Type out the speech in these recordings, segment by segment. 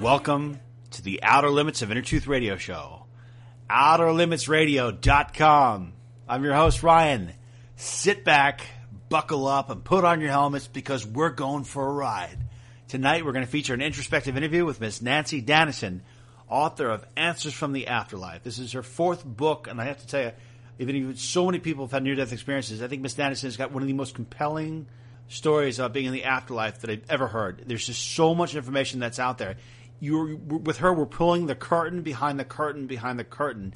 Welcome to the Outer Limits of Inner Truth Radio Show. OuterLimitsRadio.com. I'm your host, Ryan. Sit back, buckle up, and put on your helmets because we're going for a ride. Tonight, we're going to feature an introspective interview with Miss Nanci Danison, author of Answers from the Afterlife. This is her fourth book, and I have to tell you, even if so many people have had near-death experiences, I think Miss Dannison has got one of the most compelling stories about being in the afterlife that I've ever heard. There's just so much information that's out there. You're with her. We're pulling the curtain behind the curtain behind the curtain,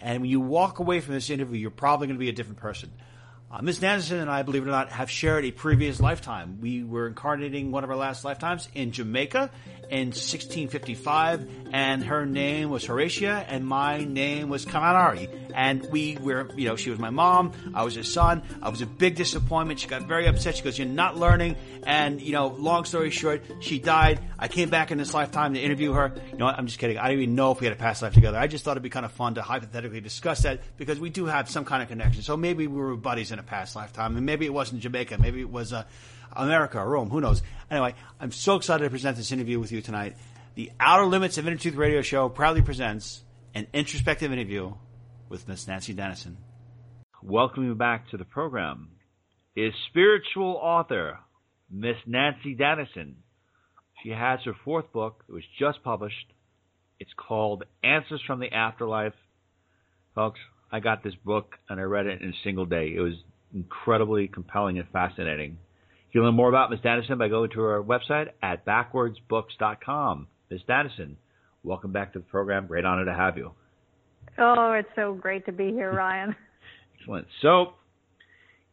and when you walk away from this interview, you're probably going to be a different person. Uh, Ms. Danison and I, believe it or not, have shared a previous lifetime. We were incarnating one of our last lifetimes in Jamaica in 1655, and her name was Horatia, and my name was Kamanari. And we were, you know, she was my mom, I was her son. I was a big disappointment. She got very upset. She goes, You're not learning. And, you know, long story short, she died. I came back in this lifetime to interview her. You know, I'm just kidding. I didn't even know if we had a past life together. I just thought it'd be kind of fun to hypothetically discuss that because we do have some kind of connection. So maybe we were buddies in a past lifetime, and maybe it wasn't Jamaica. Maybe it was, uh, America or Rome. Who knows? Anyway, I'm so excited to present this interview with you tonight. The Outer Limits of Inner Truth Radio Show proudly presents an introspective interview with Miss Nanci Danison. Welcome you back to the program is spiritual author Miss Nanci Danison. She has her fourth book. It was just published. It's called Answers from the Afterlife. Folks, I got this book and I read it in a single day. It was incredibly compelling and fascinating. You can learn more about Ms. Danison by going to our website at backwardsbooks.com. Ms. Danison, welcome back to the program. Great honor to have you. Oh, it's so great to be here, Ryan. Excellent. So,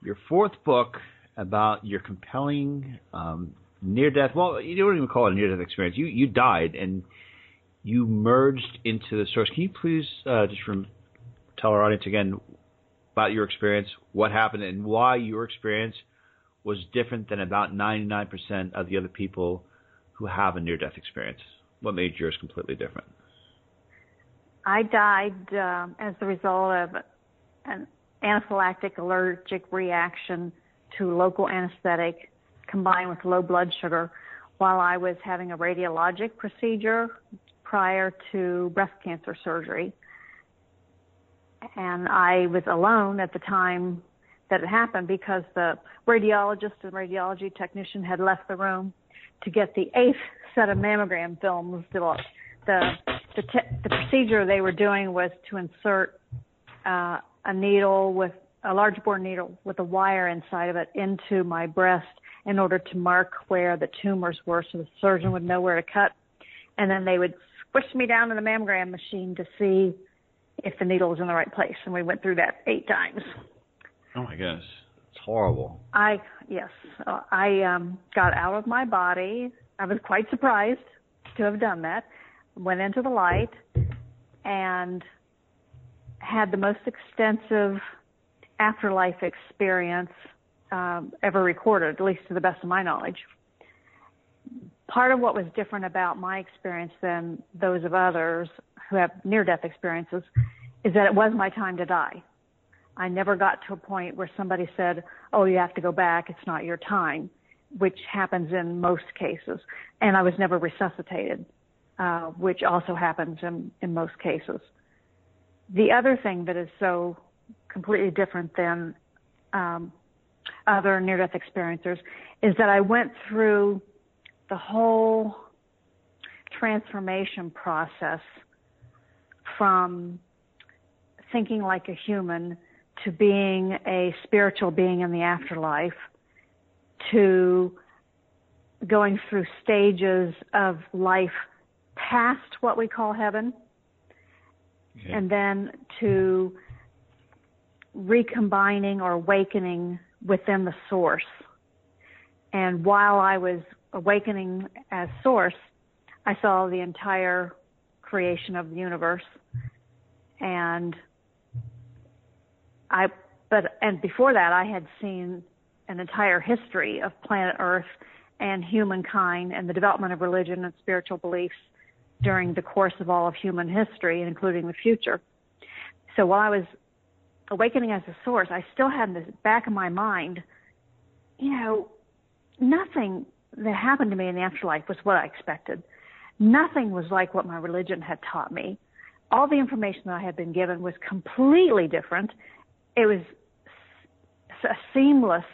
your fourth book about your compelling um, near-death. Well, you don't even call it a near-death experience. You you died and you merged into the source. Can you please uh, just from, tell our audience again about your experience, what happened, and why your experience was different than about 99% of the other people who have a near death experience? What made yours completely different? I died uh, as the result of an anaphylactic allergic reaction to local anesthetic combined with low blood sugar while I was having a radiologic procedure prior to breast cancer surgery. And I was alone at the time that it happened because the radiologist and radiology technician had left the room to get the eighth set of mammogram films developed. The the, te- the procedure they were doing was to insert uh, a needle with a large bore needle with a wire inside of it into my breast in order to mark where the tumors were so the surgeon would know where to cut. And then they would squish me down in the mammogram machine to see if the needle was in the right place. And we went through that eight times. Oh my gosh, it's horrible. I yes, uh, I um, got out of my body. I was quite surprised to have done that. Went into the light and had the most extensive afterlife experience um, ever recorded, at least to the best of my knowledge. Part of what was different about my experience than those of others who have near death experiences is that it was my time to die. I never got to a point where somebody said, "Oh, you have to go back. It's not your time," which happens in most cases. And I was never resuscitated, uh, which also happens in in most cases. The other thing that is so completely different than um, other near-death experiencers is that I went through the whole transformation process from thinking like a human to being a spiritual being in the afterlife to going through stages of life past what we call heaven okay. and then to recombining or awakening within the source. And while I was awakening as source, I saw the entire creation of the universe and I but and before that I had seen an entire history of planet Earth and humankind and the development of religion and spiritual beliefs during the course of all of human history, including the future. So while I was awakening as a source, I still had in the back of my mind, you know, nothing that happened to me in the afterlife was what I expected. Nothing was like what my religion had taught me. All the information that I had been given was completely different. It was a seamless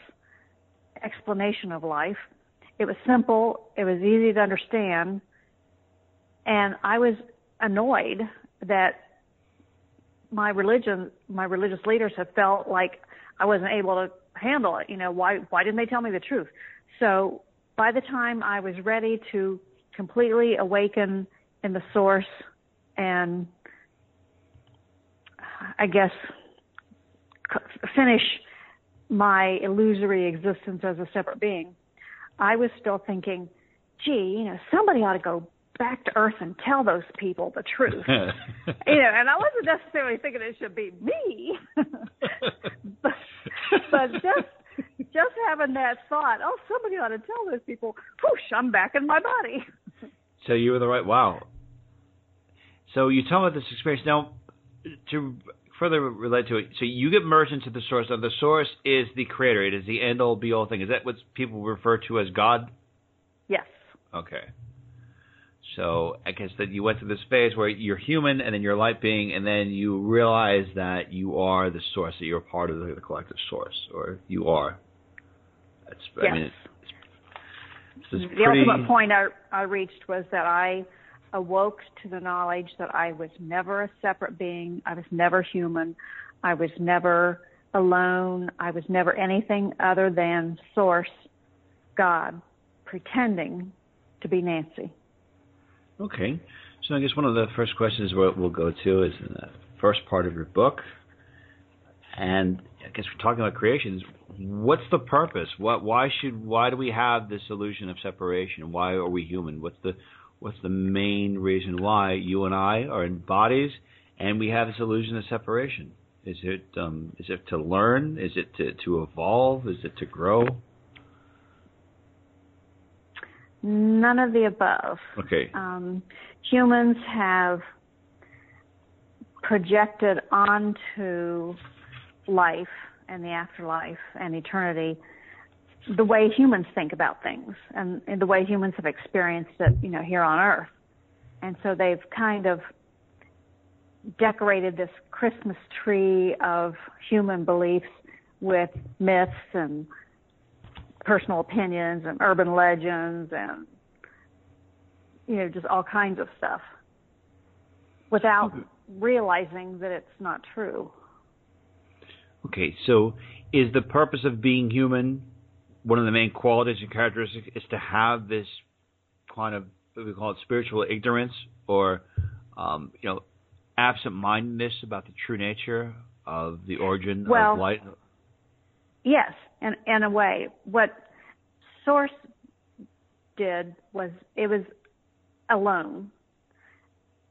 explanation of life. It was simple. It was easy to understand. And I was annoyed that my religion, my religious leaders have felt like I wasn't able to handle it. You know, why, why didn't they tell me the truth? So by the time I was ready to completely awaken in the source and I guess finish my illusory existence as a separate being, I was still thinking, gee, you know, somebody ought to go back to earth and tell those people the truth. you know, and I wasn't necessarily thinking it should be me, but, but just just having that thought, oh, somebody ought to tell those people, whoosh, I'm back in my body. So you were the right. Wow. So you tell me this experience now. To further relate to it, so you get merged into the source. Now the source is the creator. It is the end all be all thing. Is that what people refer to as God? Yes. Okay. So I guess that you went through this phase where you're human and then you're light being, and then you realize that you are the source, that you're part of the, the collective source, or you are. That's, yes. I mean, it's, it's, it's the pretty... ultimate point I, I reached was that I awoke to the knowledge that I was never a separate being. I was never human. I was never alone. I was never anything other than Source, God, pretending to be Nanci. Okay. So I guess one of the first questions we'll go to is in the first part of your book. And I guess we're talking about creations. What's the purpose? What, why should, why do we have this illusion of separation? Why are we human? What's the, what's the main reason why you and I are in bodies and we have this illusion of separation? Is it, um, is it to learn? Is it to, to evolve? Is it to grow? None of the above. Okay. Um, humans have projected onto life and the afterlife and eternity the way humans think about things and, and the way humans have experienced it, you know, here on earth. And so they've kind of decorated this Christmas tree of human beliefs with myths and personal opinions and urban legends and you know just all kinds of stuff without realizing that it's not true. Okay, so is the purpose of being human one of the main qualities and characteristics is to have this kind of what we call it spiritual ignorance or um, you know absent-mindedness about the true nature of the origin well, of light? Yes, in in a way. What Source did was it was alone.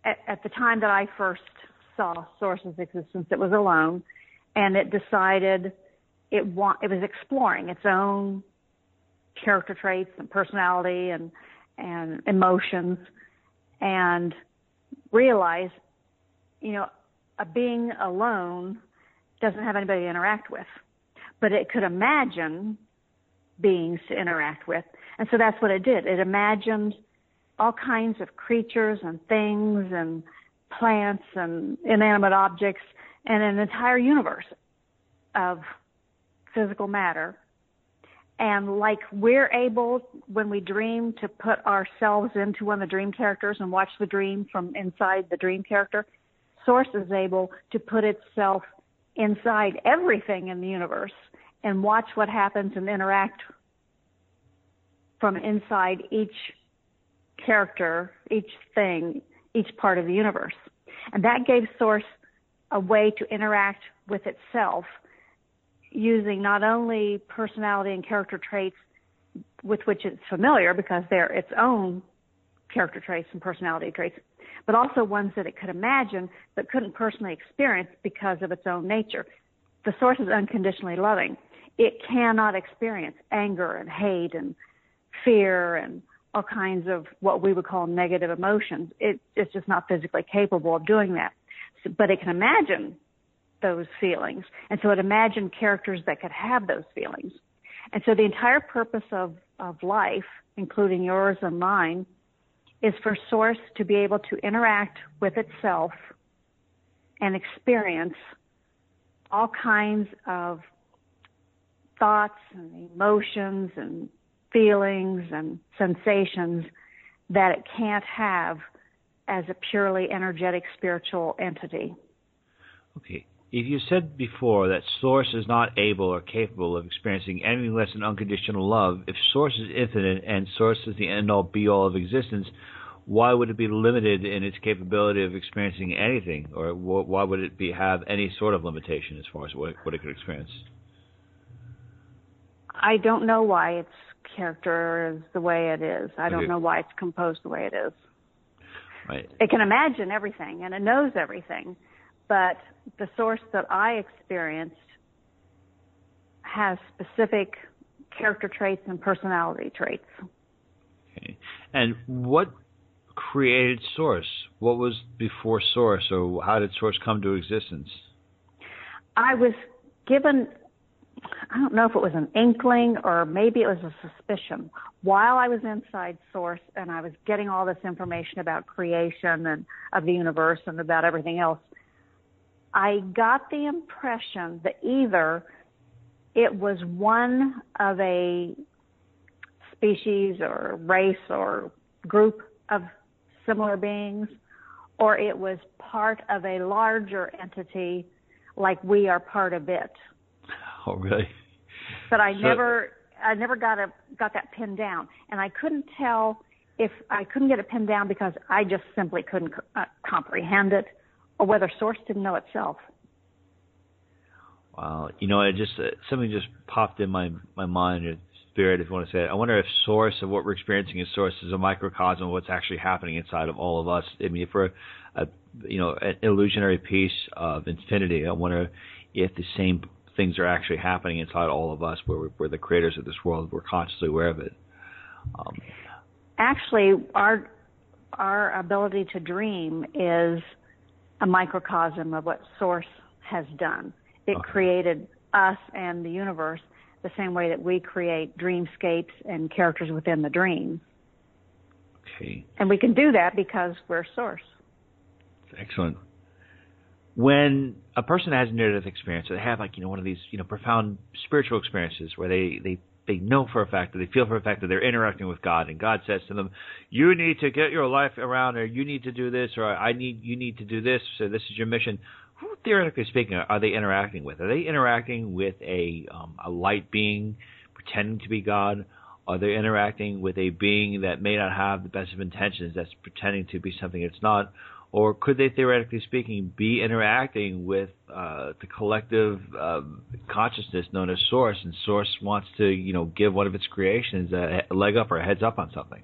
At, at the time that I first saw Source's existence, it was alone, and it decided it it was exploring its own character traits and personality and and emotions, and realized, you know, a being alone doesn't have anybody to interact with but it could imagine beings to interact with. And so that's what it did. It imagined all kinds of creatures and things and plants and inanimate objects and an entire universe of physical matter. And like we're able, when we dream, to put ourselves into one of the dream characters and watch the dream from inside the dream character, Source is able to put itself inside everything in the universe and watch what happens and interact from inside each character, each thing, each part of the universe. And that gave Source a way to interact with itself using not only personality and character traits with which it's familiar because they're its own character traits and personality traits, but also ones that it could imagine but couldn't personally experience because of its own nature. The source is unconditionally loving. It cannot experience anger and hate and fear and all kinds of what we would call negative emotions. It, it's just not physically capable of doing that. So, but it can imagine those feelings. And so it imagined characters that could have those feelings. And so the entire purpose of, of life, including yours and mine, is for Source to be able to interact with itself and experience all kinds of thoughts and emotions and feelings and sensations that it can't have as a purely energetic spiritual entity. Okay. If you said before that Source is not able or capable of experiencing anything less than unconditional love, if Source is infinite and Source is the end all be all of existence, why would it be limited in its capability of experiencing anything, or why would it be have any sort of limitation as far as what, what it could experience? I don't know why its character is the way it is. I don't know why it's composed the way it is. Right. It can imagine everything and it knows everything, but the source that I experienced has specific character traits and personality traits. Okay. And what created Source? What was before Source, or how did Source come to existence? I was given, I don't know if it was an inkling or maybe it was a suspicion. While I was inside Source and I was getting all this information about creation and of the universe and about everything else, I got the impression that either it was one of a species or race or group of similar beings, or it was part of a larger entity like we are part of it. Oh, really? But I so, never, I never got a got that pinned down, and I couldn't tell if I couldn't get it pinned down because I just simply couldn't uh, comprehend it, or whether Source didn't know itself. Wow, you know, it just uh, something just popped in my my mind Or spirit, if you want to say it. I wonder if source of what we're experiencing is source is a microcosm of what's actually happening inside of all of us. I mean, if we're a, you know an illusionary piece of infinity, I wonder if the same things are actually happening inside all of us, where we're, we're the creators of this world. We're consciously aware of it. Um, actually, our our ability to dream is a microcosm of what Source has done. It okay. created us and the universe the same way that we create dreamscapes and characters within the dream. Okay. And we can do that because we're source. Excellent. When a person has a near-death experience, or they have like you know one of these you know profound spiritual experiences where they they they know for a fact that they feel for a fact that they're interacting with God, and God says to them, "You need to get your life around, or you need to do this, or I need you need to do this. So this is your mission." who theoretically speaking are they interacting with? Are they interacting with a um, a light being pretending to be God? Are they interacting with a being that may not have the best of intentions, that's pretending to be something it's not? Or could they, theoretically speaking, be interacting with uh, the collective um, consciousness known as Source, and Source wants to, you know, give one of its creations a leg up or a heads up on something?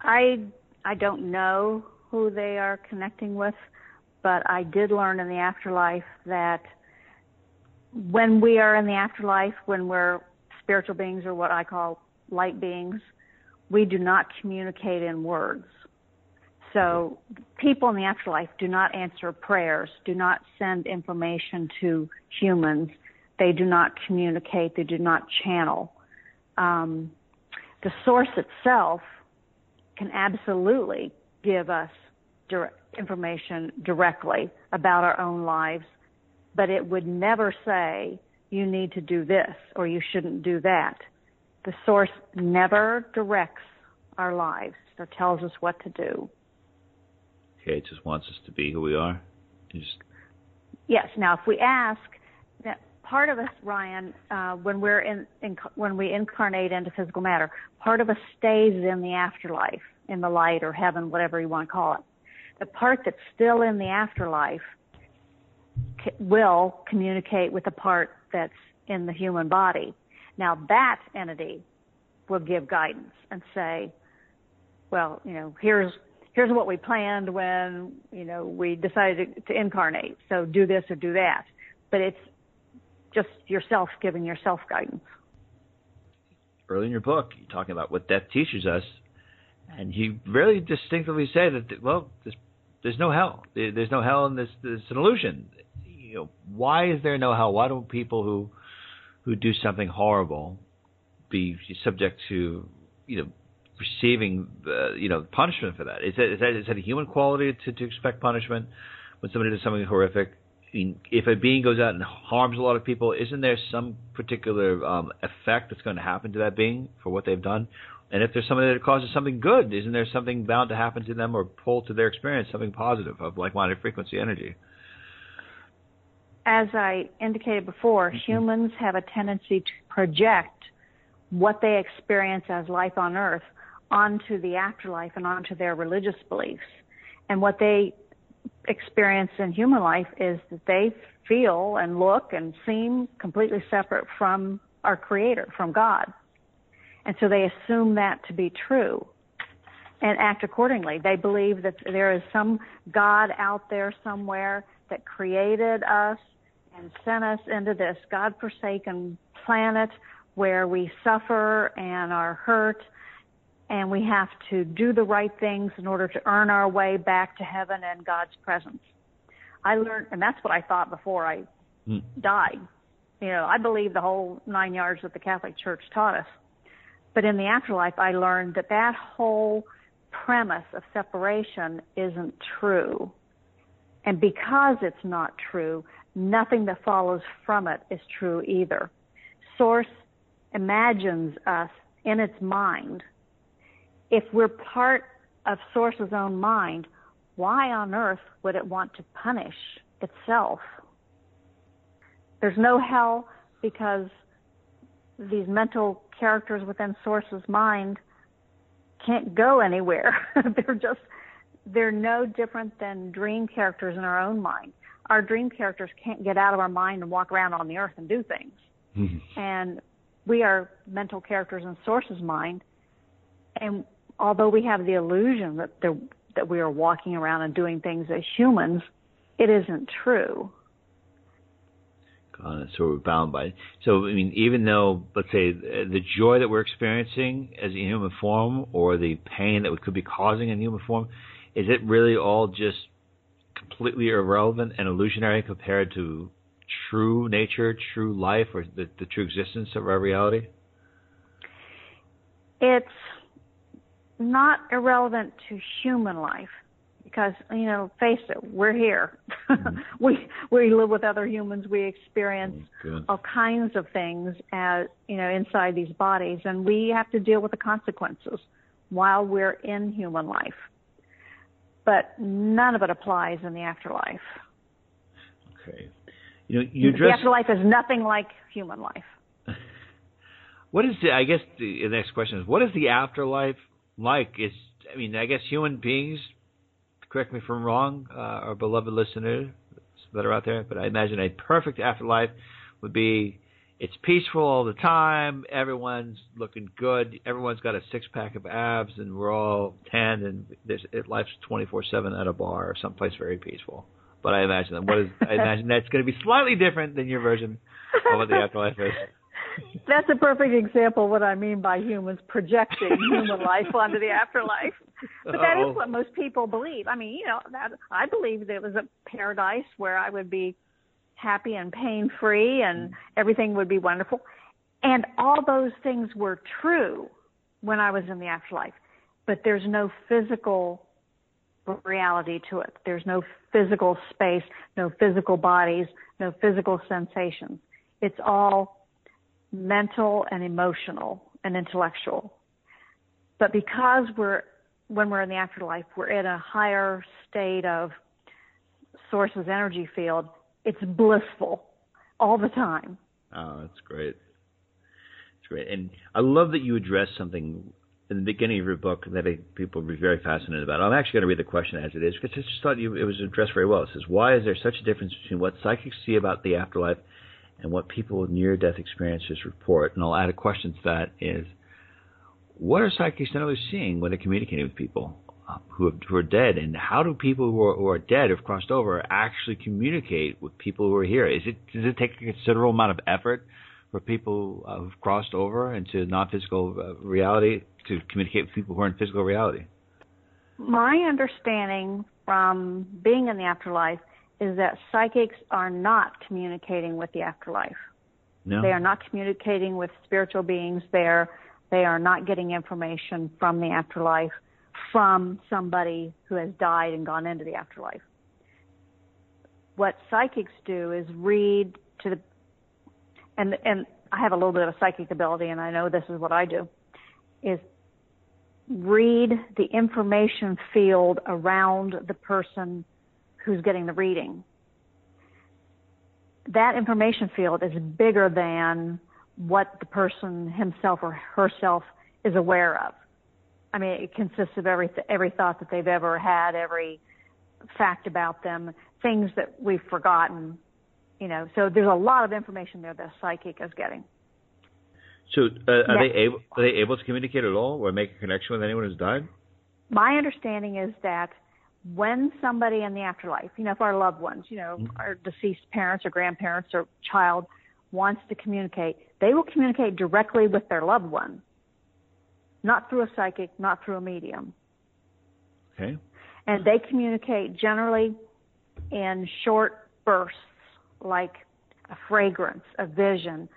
I I don't know who they are connecting with but I did learn in the afterlife that when we are in the afterlife, when we're spiritual beings or what I call light beings, we do not communicate in words. So people in the afterlife do not answer prayers, do not send information to humans. They do not communicate. They do not channel. Um, the source itself can absolutely give us direct, information directly about our own lives, but it would never say, you need to do this or you shouldn't do that. The source never directs our lives or tells us what to do. Okay, just wants us to be who we are. Just... Yes. Now, if we ask, that part of us, Ryan, uh, when we're in, in, when we incarnate into physical matter, part of us stays in the afterlife, in the light or heaven, whatever you want to call it the part that's still in the afterlife will communicate with the part that's in the human body. Now that entity will give guidance and say, well, you know, here's here's what we planned when you know we decided to, incarnate. So do this or do that. But it's just yourself giving yourself guidance. Early in your book, you're talking about what death teaches us, and you very distinctively say that well, this there's no hell. There's no hell, and this is an illusion. You know, why is there no hell? Why don't people who who do something horrible be subject to you know receiving uh, you know punishment for that? Is that is that is that a human quality to, to expect punishment when somebody does something horrific? I mean, if a being goes out and harms a lot of people, isn't there some particular um, effect that's going to happen to that being for what they've done? And if there's somebody that causes something good, isn't there something bound to happen to them or pull to their experience something positive of like-minded frequency energy? As I indicated before, mm-hmm. humans have a tendency to project what they experience as life on earth onto the afterlife and onto their religious beliefs. And what they experience in human life is that they feel and look and seem completely separate from our creator, from God. And so they assume that to be true and act accordingly. They believe that there is some God out there somewhere that created us and sent us into this God forsaken planet where we suffer and are hurt and we have to do the right things in order to earn our way back to heaven and God's presence. I learned, and that's what I thought before I mm. died. You know, I believe the whole nine yards that the Catholic Church taught us. But in the afterlife, I learned that that whole premise of separation isn't true. And because it's not true, nothing that follows from it is true either. Source imagines us in its mind if we're part of Source's own mind, why on earth would it want to punish itself? There's no hell because these mental characters within Source's mind can't go anywhere. they're just, they're no different than dream characters in our own mind. Our dream characters can't get out of our mind and walk around on the earth and do things. Mm-hmm. And we are mental characters in Source's mind. And although we have the illusion that that we are walking around and doing things as humans, it isn't true. Got it. So we're bound by. It. So I mean, even though, let's say, the joy that we're experiencing as a human form, or the pain that we could be causing in human form, is it really all just completely irrelevant and illusionary compared to true nature, true life, or the, the true existence of our reality? It's not irrelevant to human life because you know face it we're here. Mm-hmm. we we live with other humans. We experience oh, all kinds of things as you know inside these bodies and we have to deal with the consequences while we're in human life. But none of it applies in the afterlife. Okay. You know you address... the afterlife is nothing like human life. What is the i guess the next question is what is the afterlife like is, I mean, I guess human beings, correct me if I'm wrong, uh, our beloved listeners that are out there, but I imagine a perfect afterlife would be it's peaceful all the time. Everyone's looking good. Everyone's got a six pack of abs, and we're all tan, and there's it, life's twenty four seven at a bar or someplace very peaceful. But I imagine that what is I imagine that's going to be slightly different than your version of what the afterlife is. That's a perfect example of what I mean by humans projecting human life onto the afterlife. But that Uh-oh. is what most people believe. I mean, you know, that I believe there was a paradise where I would be happy and pain free and mm. everything would be wonderful. And all those things were true when I was in the afterlife. But there's no physical reality to it. There's no physical space, no physical bodies, no physical sensations. It's all mental and emotional and intellectual. But because we're, when we're in the afterlife, we're in a higher state of source's energy field, it's blissful all the time. Oh, that's great. It's great. And I love that you address something in the beginning of your book that people be very fascinated about. I'm actually going to read the question as it is because I just thought you, it was addressed very well. It says, Why is there such a difference between what psychics see about the afterlife and what people with near death experiences report. And I'll add a question to that is what are psychics generally seeing when they're communicating with people uh, who, have, who are dead? And how do people who are, who are dead, who've crossed over, actually communicate with people who are here? Is it, does it take a considerable amount of effort for people uh, who've crossed over into non physical uh, reality to communicate with people who are in physical reality? My understanding from being in the afterlife is that psychics are not communicating with the afterlife. No. They are not communicating with spiritual beings. They're They are not getting information from the afterlife from somebody who has died and gone into the afterlife. What psychics do is read to the, and, and I have a little bit of a psychic ability and I know this is what I do, is read the information field around the person who's getting the reading. That information field is bigger than what the person himself or herself is aware of. I mean, it consists of every every thought that they've ever had, every fact about them, things that we've forgotten. You know, so there's a lot of information there that a psychic is getting. So, uh, are they able are they able to communicate at all or make a connection with anyone who's died? My understanding is that when somebody in the afterlife, you know, if our loved ones, you know, mm-hmm. our deceased parents or grandparents or child wants to communicate, they will communicate directly with their loved one, not through a psychic, not through a medium. Okay. And they communicate generally in short bursts, like a fragrance, a vision,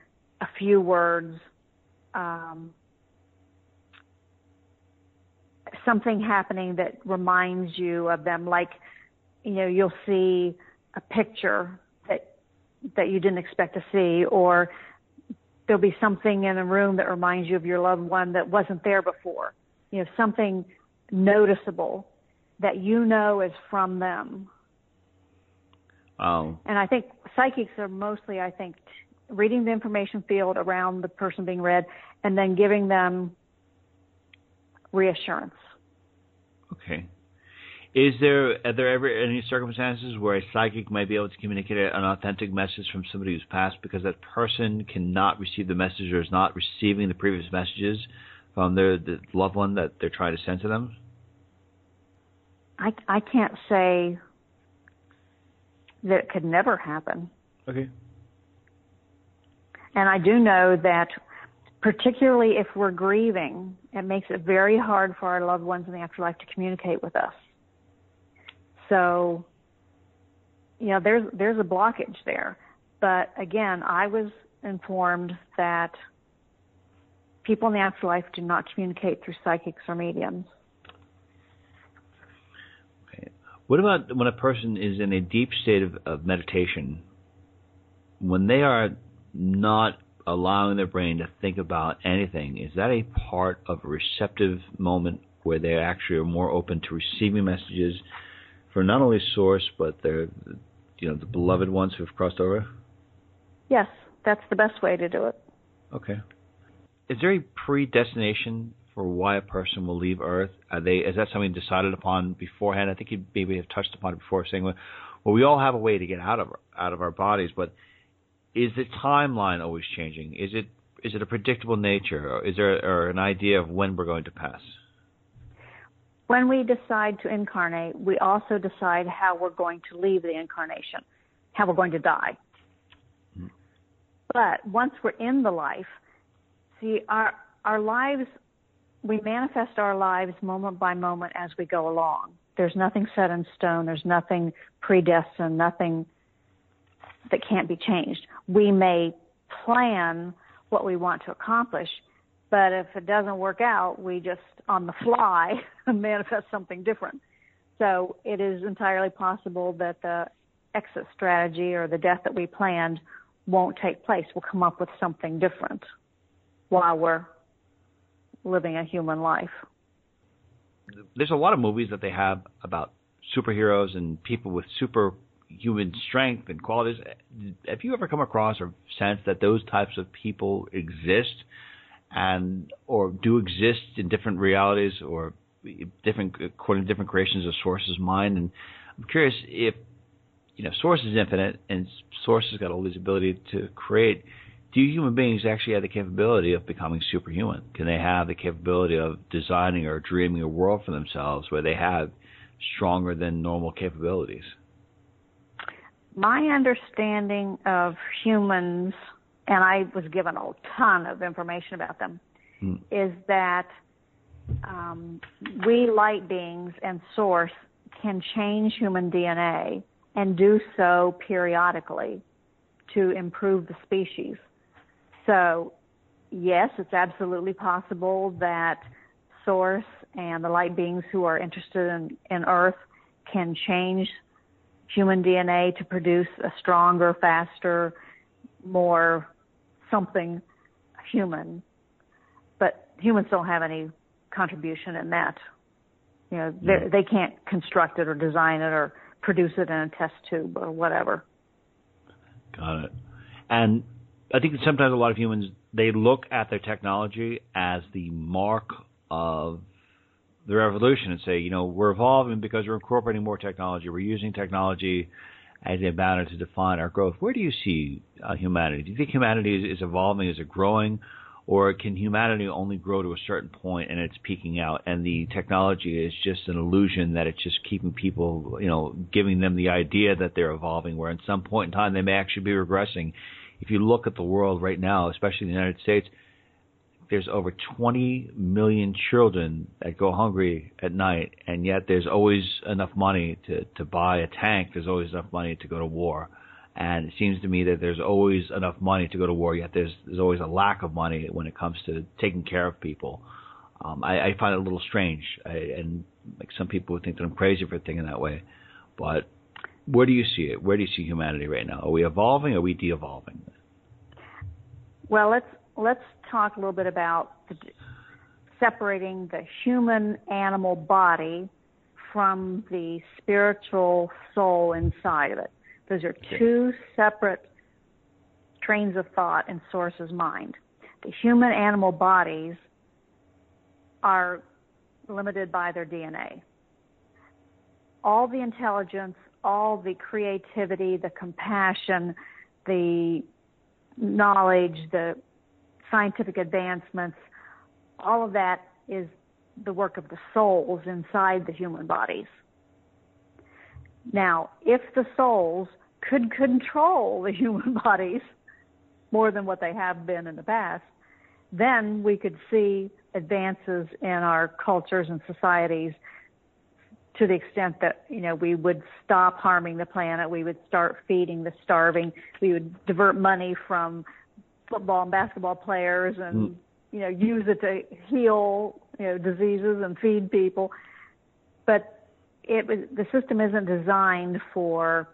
a few words, um, something happening that reminds you of them. Like, you know, you'll see a picture that that you didn't expect to see, or there'll be something in a room that reminds you of your loved one that wasn't there before. You know, something noticeable that you know is from them. Oh. And I think psychics are mostly, I think, reading the information field around the person being read and then giving them reassurance. Okay. Is there are there ever any circumstances where a psychic might be able to communicate an authentic message from somebody who's passed because that person cannot receive the message or is not receiving the previous messages from their the loved one that they're trying to send to them? I I can't say that it could never happen. Okay. And I do know that particularly if we're grieving, it makes it very hard for our loved ones in the afterlife to communicate with us. So, you know, there's there's a blockage there. But again, I was informed that people in the afterlife do not communicate through psychics or mediums. Okay. What about when a person is in a deep state of, of meditation? When they are not allowing their brain to think about anything, is that a part of a receptive moment where they actually are more open to receiving messages for not only source but their you know the beloved ones who've crossed over? Yes, that's the best way to do it. Okay. Is there a predestination for why a person will leave Earth? Are they is that something decided upon beforehand? I think you maybe have touched upon it before, saying well, well we all have a way to get out of out of our bodies, but is the timeline always changing? Is it is it a predictable nature, or is there or an idea of when we're going to pass? When we decide to incarnate, we also decide how we're going to leave the incarnation, how we're going to die. Mm-hmm. But once we're in the life, see our our lives we manifest our lives moment by moment as we go along. There's nothing set in stone, there's nothing predestined, nothing that can't be changed. We may plan what we want to accomplish, but if it doesn't work out, we just on the fly manifest something different. So it is entirely possible that the exit strategy or the death that we planned won't take place. We'll come up with something different while we're living a human life. There's a lot of movies that they have about superheroes and people with super human strength and qualities. Have you ever come across or sensed that those types of people exist and or do exist in different realities or different according to different creations of Source's mind? And I'm curious if you know Source is infinite and Source has got all this ability to create. Do human beings actually have the capability of becoming superhuman? Can they have the capability of designing or dreaming a world for themselves where they have stronger than normal capabilities? My understanding of humans, and I was given a ton of information about them, mm. is that um, we light beings and source can change human DNA and do so periodically to improve the species. So yes, it's absolutely possible that Source and the light beings who are interested in, in Earth can change human DNA to produce a stronger, faster, more something human. But humans don't have any contribution in that. You know, mm. they can't construct it or design it or produce it in a test tube or whatever. Got it. And I think sometimes a lot of humans they look at their technology as the mark of the revolution and say, you know, we're evolving because we're incorporating more technology. We're using technology as a banner to define our growth. Where do you see uh, humanity? Do you think humanity is, is evolving? Is it growing? Or can humanity only grow to a certain point and it's peaking out and the technology is just an illusion that it's just keeping people, you know, giving them the idea that they're evolving where at some point in time they may actually be regressing. If you look at the world right now, especially the United States, there's over 20 million children that go hungry at night, and yet there's always enough money to, to buy a tank. There's always enough money to go to war. And it seems to me that there's always enough money to go to war, yet there's there's always a lack of money when it comes to taking care of people. Um, I, I find it a little strange, I, and like some people would think that I'm crazy for thinking that way. But where do you see it? Where do you see humanity right now? Are we evolving? Or are we de-evolving? Well, let's let's talk a little bit about the, separating the human animal body from the spiritual soul inside of it. Those are two separate trains of thought in Source's mind. The human animal bodies are limited by their DNA. All the intelligence, all the creativity, the compassion, the knowledge, the scientific advancements, all of that is the work of the souls inside the human bodies. Now, if the souls could control the human bodies more than what they have been in the past, then we could see advances in our cultures and societies to the extent that you know we would stop harming the planet, we would start feeding the starving, we would divert money from football and basketball players and mm. you know use it to heal you know diseases and feed people. But it was the system isn't designed for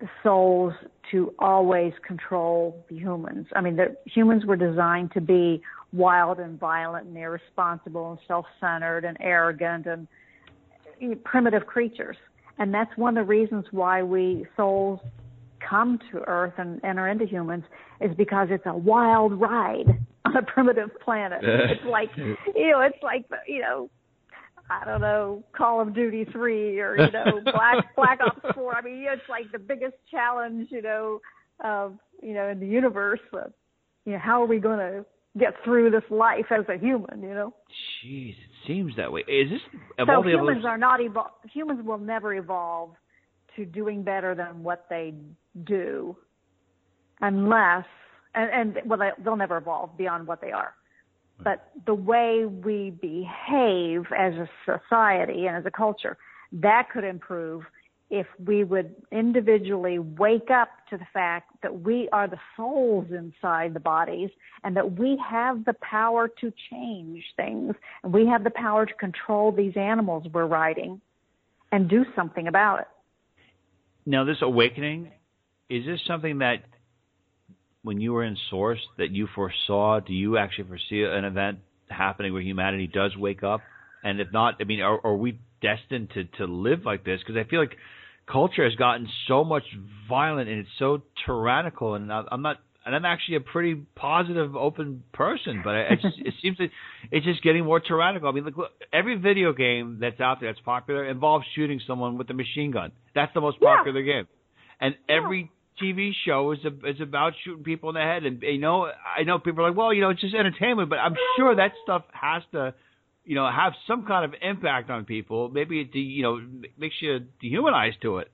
the souls to always control the humans. I mean the humans were designed to be wild and violent and irresponsible and self-centered and arrogant and primitive creatures. And that's one of the reasons why we souls come to Earth and enter into humans is because it's a wild ride on a primitive planet. it's like you know, it's like you know, I don't know, Call of Duty three or you know, Black Black Ops four. I mean, it's like the biggest challenge, you know, of you know, in the universe. Of, you know, how are we going to get through this life as a human? You know. Jeez, it seems that way. Is this so? Humans are not evol- Humans will never evolve to doing better than what they do unless and, and well they, they'll never evolve beyond what they are. But the way we behave as a society and as a culture that could improve if we would individually wake up to the fact that we are the souls inside the bodies and that we have the power to change things. And we have the power to control these animals we're riding and do something about it. Now, this awakening is this something that when you were in Source that you foresaw? Do you actually foresee an event happening where humanity does wake up? And if not, I mean, are, are we destined to to live like this? Because I feel like culture has gotten so much violent and it's so tyrannical. And I'm not, and I'm actually a pretty positive, open person, but it, it seems that it's just getting more tyrannical. I mean, look, look, every video game that's out there that's popular involves shooting someone with a machine gun. That's the most popular yeah. game, and every TV show is a, is about shooting people in the head. And you know, I know people are like, well, you know, it's just entertainment, but I'm sure that stuff has to, you know, have some kind of impact on people. Maybe it, de- you know, makes you dehumanized to it.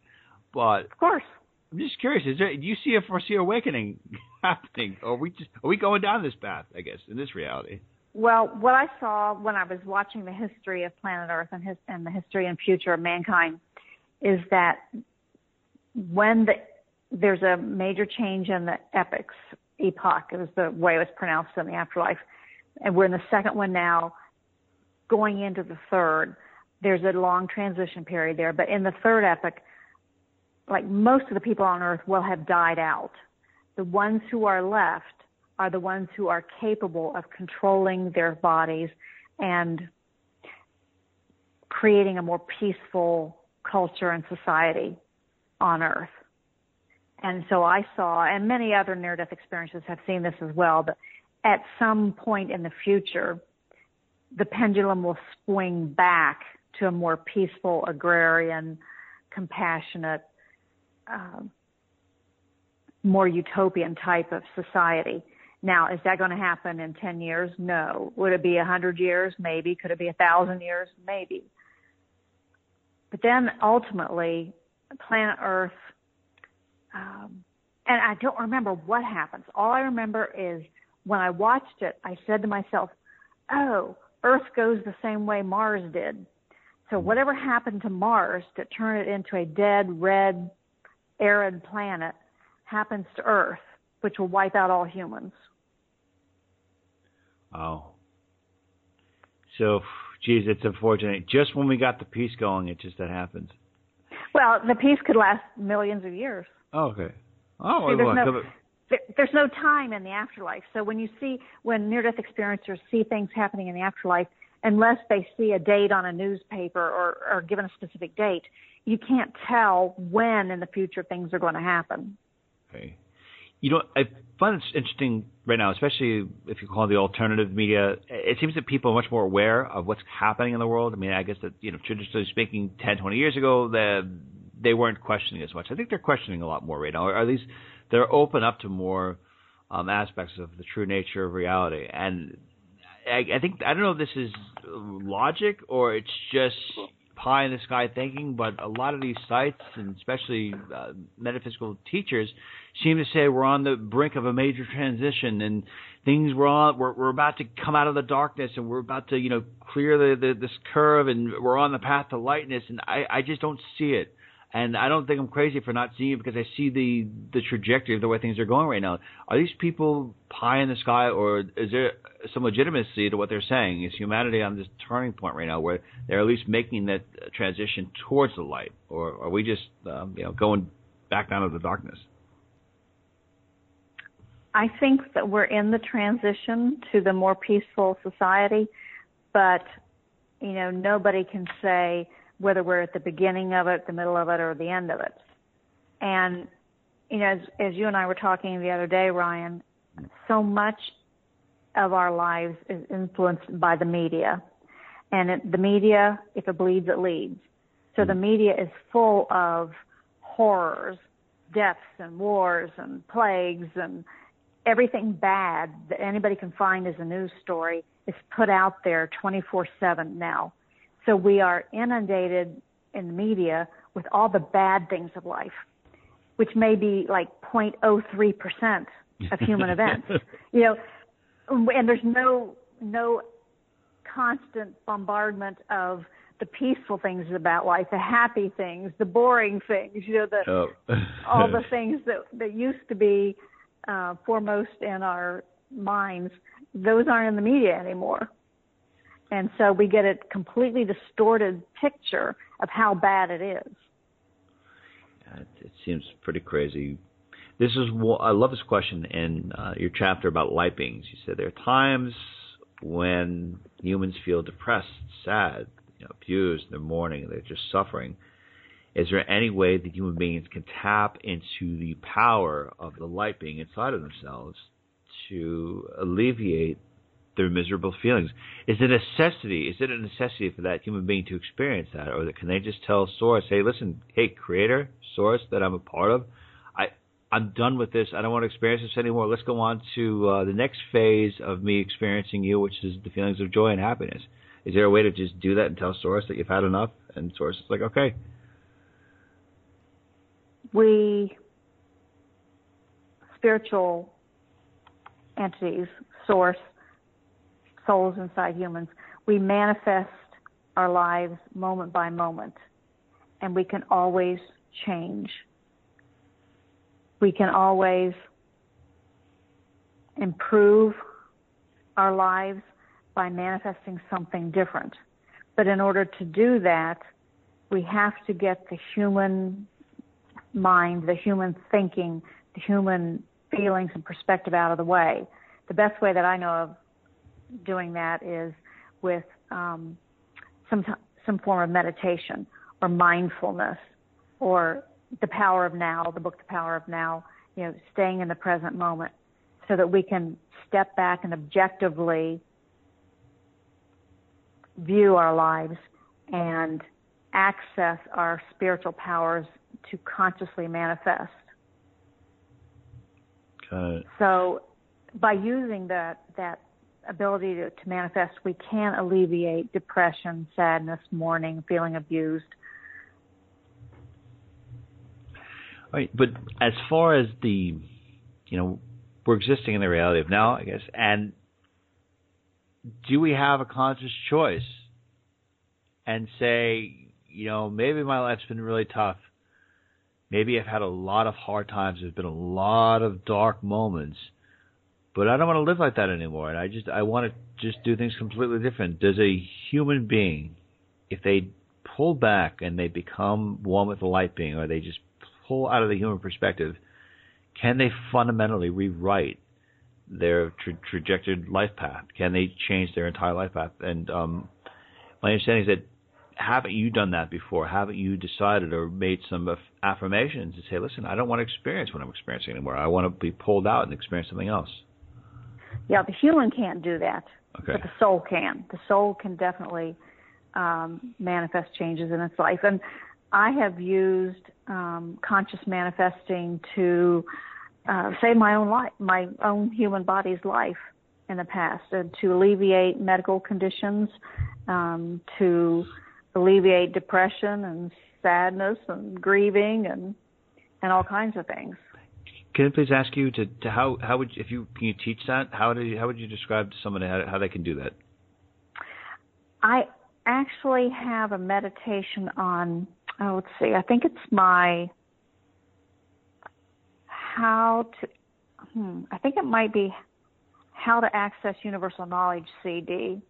But of course, I'm just curious. Is there? Do you see a foresee awakening happening, are we just are we going down this path? I guess in this reality. Well, what I saw when I was watching the history of planet Earth and, his, and the history and future of mankind is that when the there's a major change in the epochs epoch. It was the way it was pronounced in the afterlife. And we're in the second one now, going into the third. There's a long transition period there, but in the third epoch, like most of the people on earth will have died out. The ones who are left are the ones who are capable of controlling their bodies and creating a more peaceful culture and society on earth. And so I saw, and many other near death experiences have seen this as well, but at some point in the future, the pendulum will swing back to a more peaceful, agrarian, compassionate, uh, more utopian type of society. Now, is that going to happen in 10 years? No. Would it be 100 years? Maybe. Could it be 1,000 years? Maybe. But then ultimately, planet Earth, um, and I don't remember what happens. All I remember is when I watched it, I said to myself, oh, Earth goes the same way Mars did. So whatever happened to Mars to turn it into a dead, red, arid planet happens to Earth, which will wipe out all humans. Oh. So, geez, it's unfortunate. Just when we got the peace going, it just that happens. Well, the peace could last millions of years. Oh, okay. Oh, See, there's, well, no, there, there's no time in the afterlife. So when you see, when near-death experiencers see things happening in the afterlife, unless they see a date on a newspaper or, or given a specific date, you can't tell when in the future things are going to happen. Okay. You know, I find it interesting right now, especially if you call the alternative media. It seems that people are much more aware of what's happening in the world. I mean, I guess that, you know, traditionally speaking, 10, 20 years ago, the, they weren't questioning as much. I think they're questioning a lot more right now, or at least they're open up to more um, aspects of the true nature of reality. And I, I think, I don't know if this is logic or it's just pie in the sky thinking, but a lot of these sites, and especially uh, metaphysical teachers, seem to say we're on the brink of a major transition and things we're on we're, we're about to come out of the darkness and we're about to you know clear the, the this curve and we're on the path to lightness and I I just don't see it. And I don't think I'm crazy for not seeing it because I see the the trajectory of the way things are going right now. Are these people pie in the sky, or is there some legitimacy to what they're saying? Is humanity on this turning point right now where they're at least making that transition towards the light, or are we just um, you know going back down to the darkness? I think that we're in the transition to the more peaceful society, but you know nobody can say whether we're at the beginning of it, the middle of it, or the end of it. And, you know, as, as you and I were talking the other day, Ryan, so much of our lives is influenced by the media. And it, the media, if it bleeds, it leads. So the media is full of horrors, deaths and wars and plagues and everything bad that anybody can find as a news story is put out there 24-7 now. So we are inundated in the media with all the bad things of life, which may be like 0.03% of human events. You know, and there's no no constant bombardment of the peaceful things about life, the happy things, the boring things, you know, the oh. all the things that that used to be uh, foremost in our minds. Those aren't in the media anymore. And so we get a completely distorted picture of how bad it is. It, seems pretty crazy. This is what I love this question in uh, your chapter about light beings. You said there are times when humans feel depressed, sad, you know, abused, they're mourning, they're just suffering. Is there any way that human beings can tap into the power of the light being inside of themselves to alleviate their miserable feelings. Is it a necessity? Is it a necessity for that human being to experience that, or can they just tell Source, "Hey, listen, hey, Creator, Source that I'm a part of, I I'm done with this. I don't want to experience this anymore. Let's go on to uh, the next phase of me experiencing you, which is the feelings of joy and happiness." Is there a way to just do that and tell Source that you've had enough? And Source is like, "Okay." We spiritual entities, Source souls inside humans, we manifest our lives moment by moment, and we can always change. We can always improve our lives by manifesting something different. But in order to do that, we have to get the human mind, the human thinking, the human feelings and perspective out of the way. The best way that I know of doing that is with um, some some form of meditation or mindfulness or the power of now, the book The Power of Now, you know, staying in the present moment so that we can step back and objectively view our lives and access our spiritual powers to consciously manifest. So by using that that ability to, to manifest, we can alleviate depression, sadness, mourning, feeling abused. Right, but as far as the, you know, we're existing in the reality of now, I guess, and do we have a conscious choice and say, you know, maybe my life's been really tough. Maybe I've had a lot of hard times. There's been a lot of dark moments but I don't want to live like that anymore. And I just I want to just do things completely different. Does a human being, if they pull back and they become one with the light being, or they just pull out of the human perspective, can they fundamentally rewrite their tra- trajectory life path? Can they change their entire life path? And um, my understanding is that haven't you done that before? Haven't you decided or made some affirmations to say, listen, I don't want to experience what I'm experiencing anymore. I want to be pulled out and experience something else. Yeah, the human can't do that, okay. but the soul can. The soul can definitely um, manifest changes in its life. And I have used um, conscious manifesting to uh, save my own life, my own human body's life in the past, and to alleviate medical conditions, um, to alleviate depression and sadness and grieving and and all kinds of things. Can I please ask you to, to how how would you, if you can you teach that how do you, how would you describe to someone how, how they can do that? I actually have a meditation on oh let's see I think it's my how to hmm, I think it might be how to access universal knowledge CD.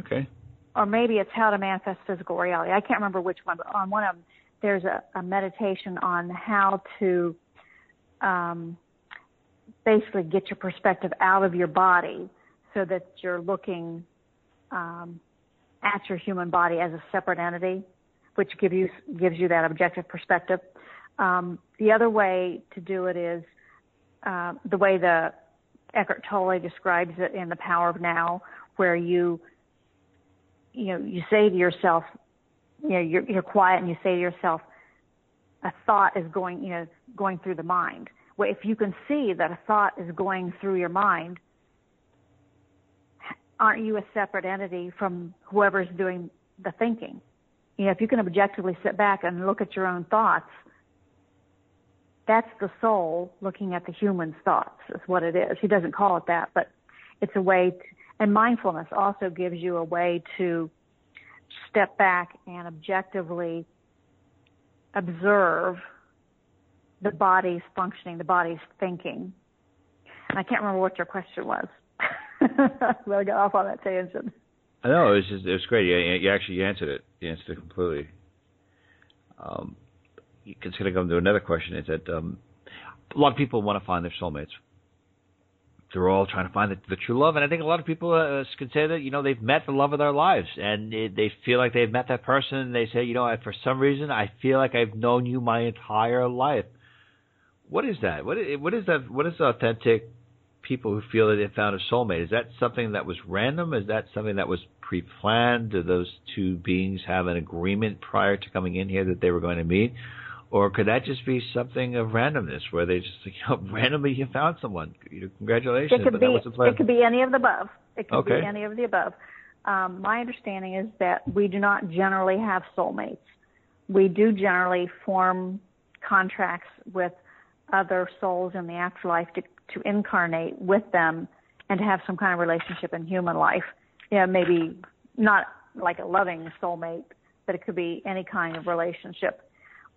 Okay. Or maybe it's how to manifest physical reality. I can't remember which one, but on one of them there's a, a meditation on how to um, basically get your perspective out of your body so that you're looking um, at your human body as a separate entity, which give you, gives you that objective perspective. Um, the other way to do it is uh, the way the Eckhart Tolle describes it in The Power of Now, where you, you know, you say to yourself, you know, you're, you're quiet and you say to yourself, a thought is going, you know, going through the mind. Well, if you can see that a thought is going through your mind, aren't you a separate entity from whoever's doing the thinking? You know, if you can objectively sit back and look at your own thoughts, that's the soul looking at the human's thoughts is what it is. He doesn't call it that, but it's a way to, and mindfulness also gives you a way to step back and objectively observe the body's functioning, the body's thinking. And I can't remember what your question was. but I got off on that tangent. I know it was just it was great. You, you actually answered it. You answered it completely. Um, it's going to come to another question. Is that um, a lot of people want to find their soulmates they're all trying to find the, the true love. And I think a lot of people uh, can say that you know they've met the love of their lives, and it, they feel like they've met that person. And they say, you know, I, for some reason, I feel like I've known you my entire life. What is that? What is, what is that? What is authentic people who feel that they found a soulmate? Is that something that was random? Is that something that was pre-planned? Do those two beings have an agreement prior to coming in here that they were going to meet? Or could that just be something of randomness where they just you know, randomly you found someone? You know, congratulations, it could but be, that was the plan. It could be any of the above. It could okay. be any of the above. Um, my understanding is that we do not generally have soulmates. We do generally form contracts with other souls in the afterlife to, to incarnate with them and to have some kind of relationship in human life. Yeah, maybe not like a loving soulmate, but it could be any kind of relationship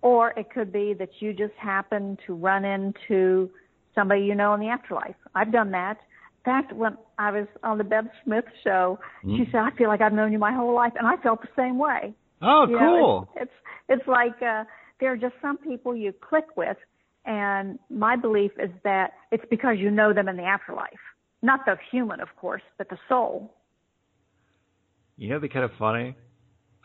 or it could be that you just happen to run into somebody you know in the afterlife. I've done that. In fact, when I was on the Bev Smith show, mm. she said, "I feel like I've known you my whole life," and I felt the same way. Oh, you cool! Know, it's, it's it's like uh, there are just some people you click with, and my belief is that it's because you know them in the afterlife, not the human, of course, but the soul. You know, it'd be kind of funny.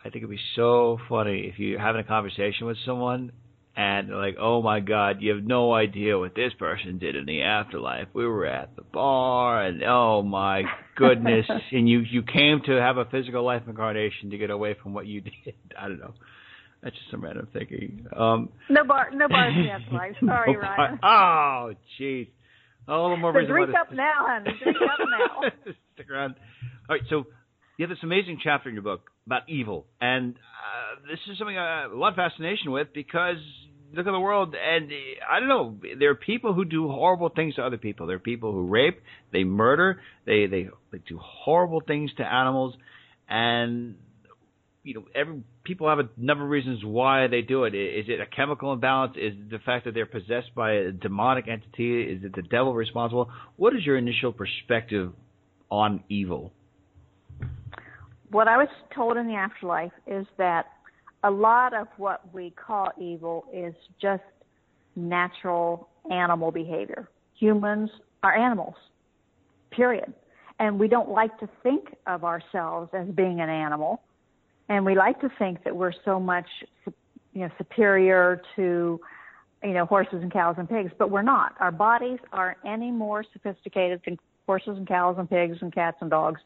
I think it'd be so funny if you're having a conversation with someone and they're like, oh my God, you have no idea what this person did in the afterlife. We were at the bar, and oh my goodness, and you you came to have a physical life incarnation to get away from what you did. I don't know. That's just some random thinking. Um, no bar, no bars in the afterlife. Sorry, no Ryan. Oh, jeez. A little more so. Drink up now, honey. Drink up now. Stick around. All right, so you have this amazing chapter in your book about evil, and uh, this is something I have a lot of fascination with because look at the world, and I don't know. There are people who do horrible things to other people. There are people who rape, they murder, they they, they do horrible things to animals, and you know, every people have a number of reasons why they do it. Is it a chemical imbalance? Is it the fact that they're possessed by a demonic entity? Is it the devil responsible? What is your initial perspective on evil? What I was told in the afterlife is that a lot of what we call evil is just natural animal behavior. Humans are animals, period. And we don't like to think of ourselves as being an animal. And we like to think that we're so much, you know, superior to, you know, horses and cows and pigs, but we're not. Our bodies aren't any more sophisticated than horses and cows and pigs and cats and dogs,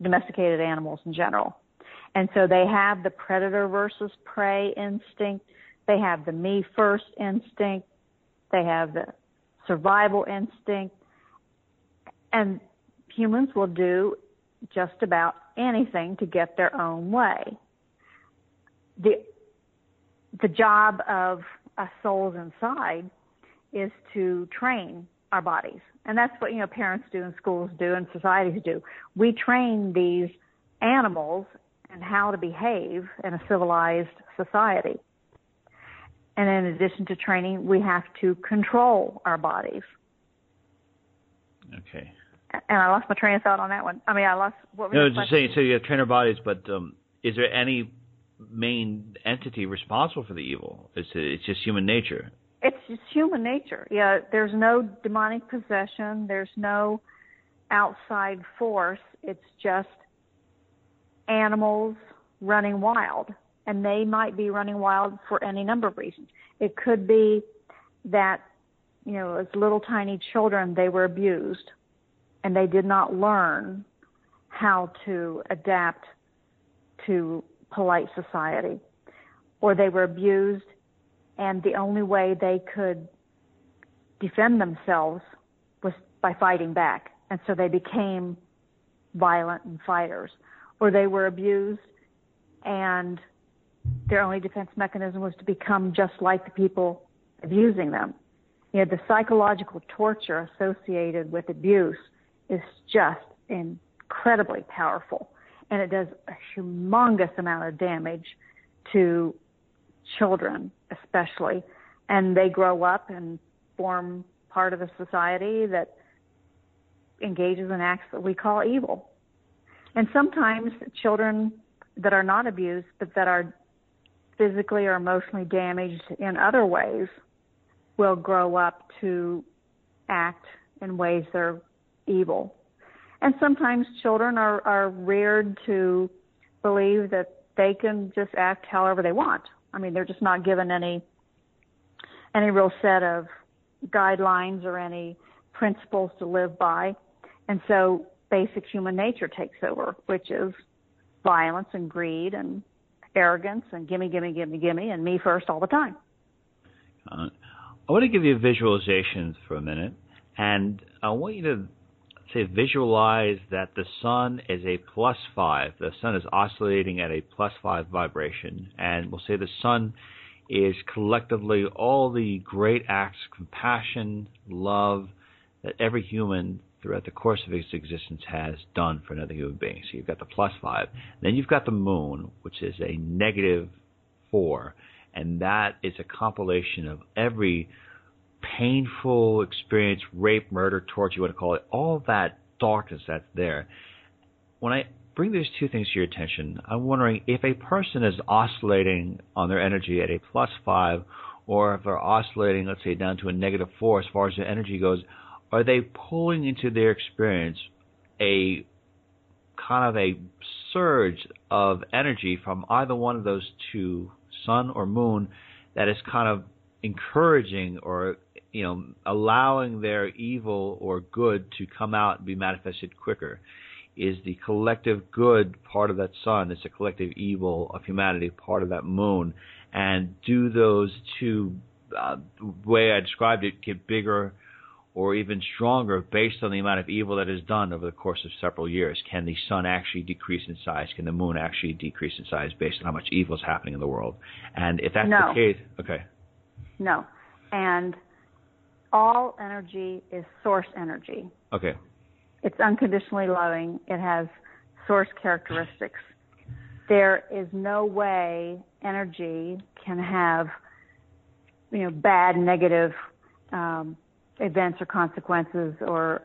domesticated animals in general. And so they have the predator versus prey instinct. They have the me first instinct. They have the survival instinct. And humans will do just about anything to get their own way. The, the job of us souls inside is to train our bodies. And that's what, you know, parents do and schools do and societies do. We train these animals and how to behave in a civilized society. And in addition to training, we have to control our bodies. Okay. And I lost my train of thought on that one. I mean, I lost what was no, just saying. So you have trained our bodies, but um, is there any main entity responsible for the evil? It's it's just human nature. It's just human nature. Yeah, there's no demonic possession. There's no outside force. It's just animals running wild. And they might be running wild for any number of reasons. It could be that, you know, as little tiny children, they were abused and they did not learn how to adapt to polite society. Or they were abused and the only way they could defend themselves was by fighting back. And so they became violent and fighters or they were abused and their only defense mechanism was to become just like the people abusing them. You know, the psychological torture associated with abuse is just incredibly powerful and it does a humongous amount of damage to children especially and they grow up and form part of a society that engages in acts that we call evil and sometimes children that are not abused, but that are physically or emotionally damaged in other ways, will grow up to act in ways that are evil. And sometimes children are, are reared to believe that they can just act however they want. I mean, they're just not given any any real set of guidelines or any principles to live by. And so basic human nature takes over, which is violence and greed and arrogance and gimme, gimme, gimme, gimme, and me first all the time. Uh, I want to give you visualizations for a minute, and I want you to say visualize that the sun is a plus five. The sun is oscillating at a plus five vibration, and we'll say the sun is collectively all the great acts of compassion, love that every human throughout the course of its existence has done for another human being. So you've got the plus five. Then you've got the moon, which is a negative four. And that is a compilation of every painful experience, rape, murder, torture, you want to call it, all that darkness that's there. When I bring these two things to your attention, I'm wondering if a person is oscillating on their energy at a plus five, or if they're oscillating, let's say, down to a negative four as far as their energy goes, are they pulling into their experience a kind of a surge of energy from either one of those two, sun or moon, that is kind of encouraging or you know allowing their evil or good to come out and be manifested quicker is the collective good part of that sun is the collective evil of humanity part of that moon and do those two uh, the way I described it get bigger or even stronger based on the amount of evil that is done over the course of several years? Can the sun actually decrease in size? Can the moon actually decrease in size based on how much evil is happening in the world? And if that's no. the case, okay. No. And all energy is source energy. Okay. It's unconditionally loving. It has source characteristics. There is no way energy can have, you know, bad, negative um, events or consequences or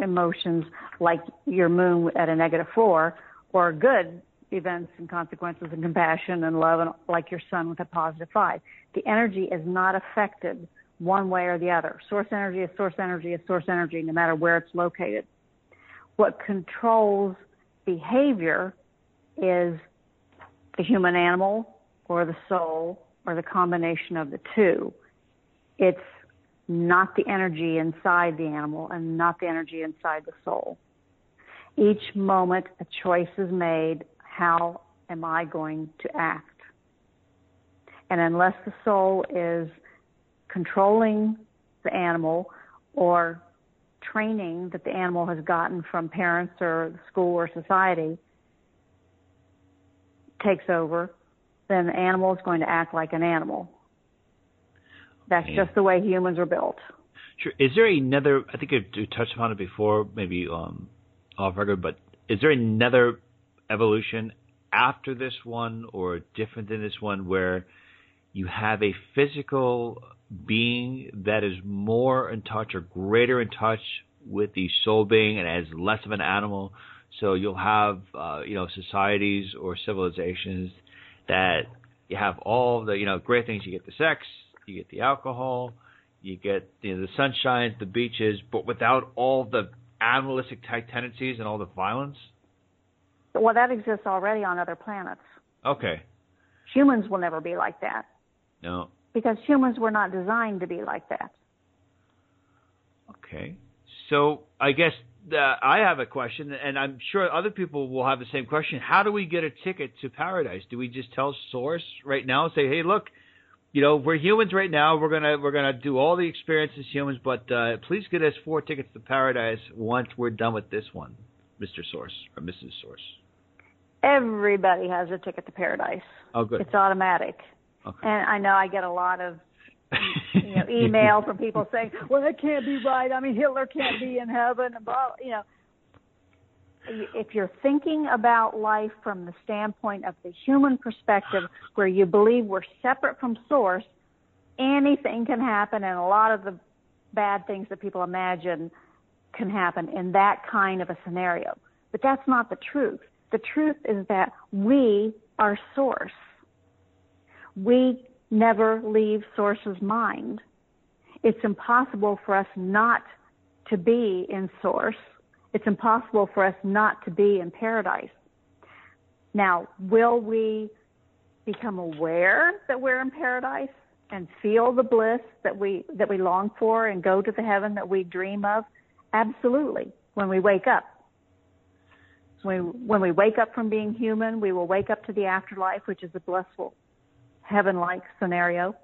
emotions like your moon at a negative four or good events and consequences and compassion and love and like your sun with a positive five. The energy is not affected one way or the other. Source energy is source energy is source energy no matter where it's located. What controls behavior is the human animal or the soul or the combination of the two. It's not the energy inside the animal and not the energy inside the soul. Each moment a choice is made, how am I going to act? And unless the soul is controlling the animal or training that the animal has gotten from parents or school or society takes over, then the animal is going to act like an animal. That's yeah. just the way humans are built. Sure. Is there another? I think you touched upon it before, maybe um, off record, but is there another evolution after this one, or different than this one, where you have a physical being that is more in touch or greater in touch with the soul being and as less of an animal? So you'll have, uh, you know, societies or civilizations that you have all the, you know, great things. You get the sex, you get the alcohol, you get you know, the sunshine, the beaches, but without all the animalistic type tendencies and all the violence? Well, that exists already on other planets. Okay. Humans will never be like that. No. Because humans were not designed to be like that. Okay. So I guess uh, I have a question, and I'm sure other people will have the same question. How do we get a ticket to paradise? Do we just tell Source right now, say, "Hey, look, you know, we're humans right now. We're gonna we're gonna do all the experiences humans, but uh, please get us four tickets to paradise once we're done with this one, Mr. Source or Mrs. Source. Everybody has a ticket to paradise. Oh, good. It's automatic. Okay. And I know I get a lot of you know email from people saying, "Well, that can't be right. I mean, Hitler can't be in heaven." And blah, you know, if you're thinking about life from the standpoint of the human perspective, where you believe we're separate from source, anything can happen, and a lot of the bad things that people imagine can happen in that kind of a scenario. But that's not the truth. The truth is that we are source. We never leave source's mind. It's impossible for us not to be in source it's impossible for us not to be in paradise. Now, will we become aware that we're in paradise and feel the bliss that we that we long for and go to the heaven that we dream of? Absolutely. When we wake up. When, when we wake up from being human, we will wake up to the afterlife, which is a blissful heaven-like scenario.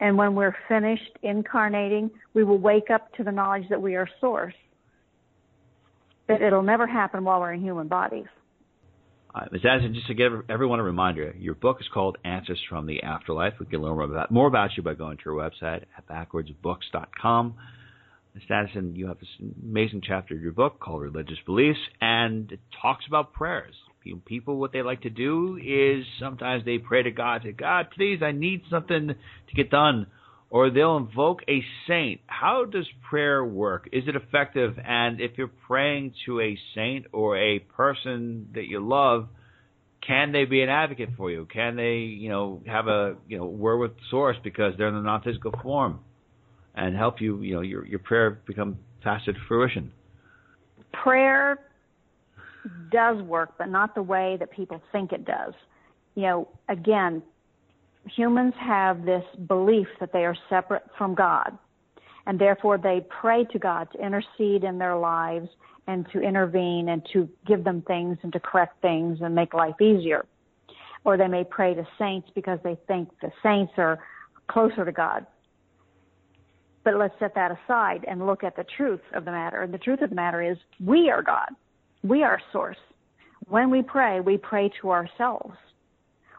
And when we're finished incarnating, we will wake up to the knowledge that we are source but it'll never happen while we're in human bodies. Uh, Ms. Danison, just to give everyone a reminder, your book is called Answers from the Afterlife. We can learn more about, more about you by going to your website at backwardsbooks.com. Ms. Danison, you have this amazing chapter of your book called Religious Beliefs, and it talks about prayers. People, what they like to do is sometimes they pray to God, say, God, please, I need something to get done. or they'll invoke a saint. How does prayer work? Is it effective? And if you're praying to a saint or a person that you love, can they be an advocate for you? Can they, you know, have a you know word with source because they're in the non-physical form, and help you, you know, your your prayer become faster to fruition? Prayer does work, but not the way that people think it does. You know, again, humans have this belief that they are separate from God, and therefore they pray to God to intercede in their lives and to intervene and to give them things and to correct things and make life easier. Or they may pray to saints because they think the saints are closer to God. But let's set that aside and look at the truth of the matter. And the truth of the matter is we are God. We are source. When we pray, we pray to ourselves.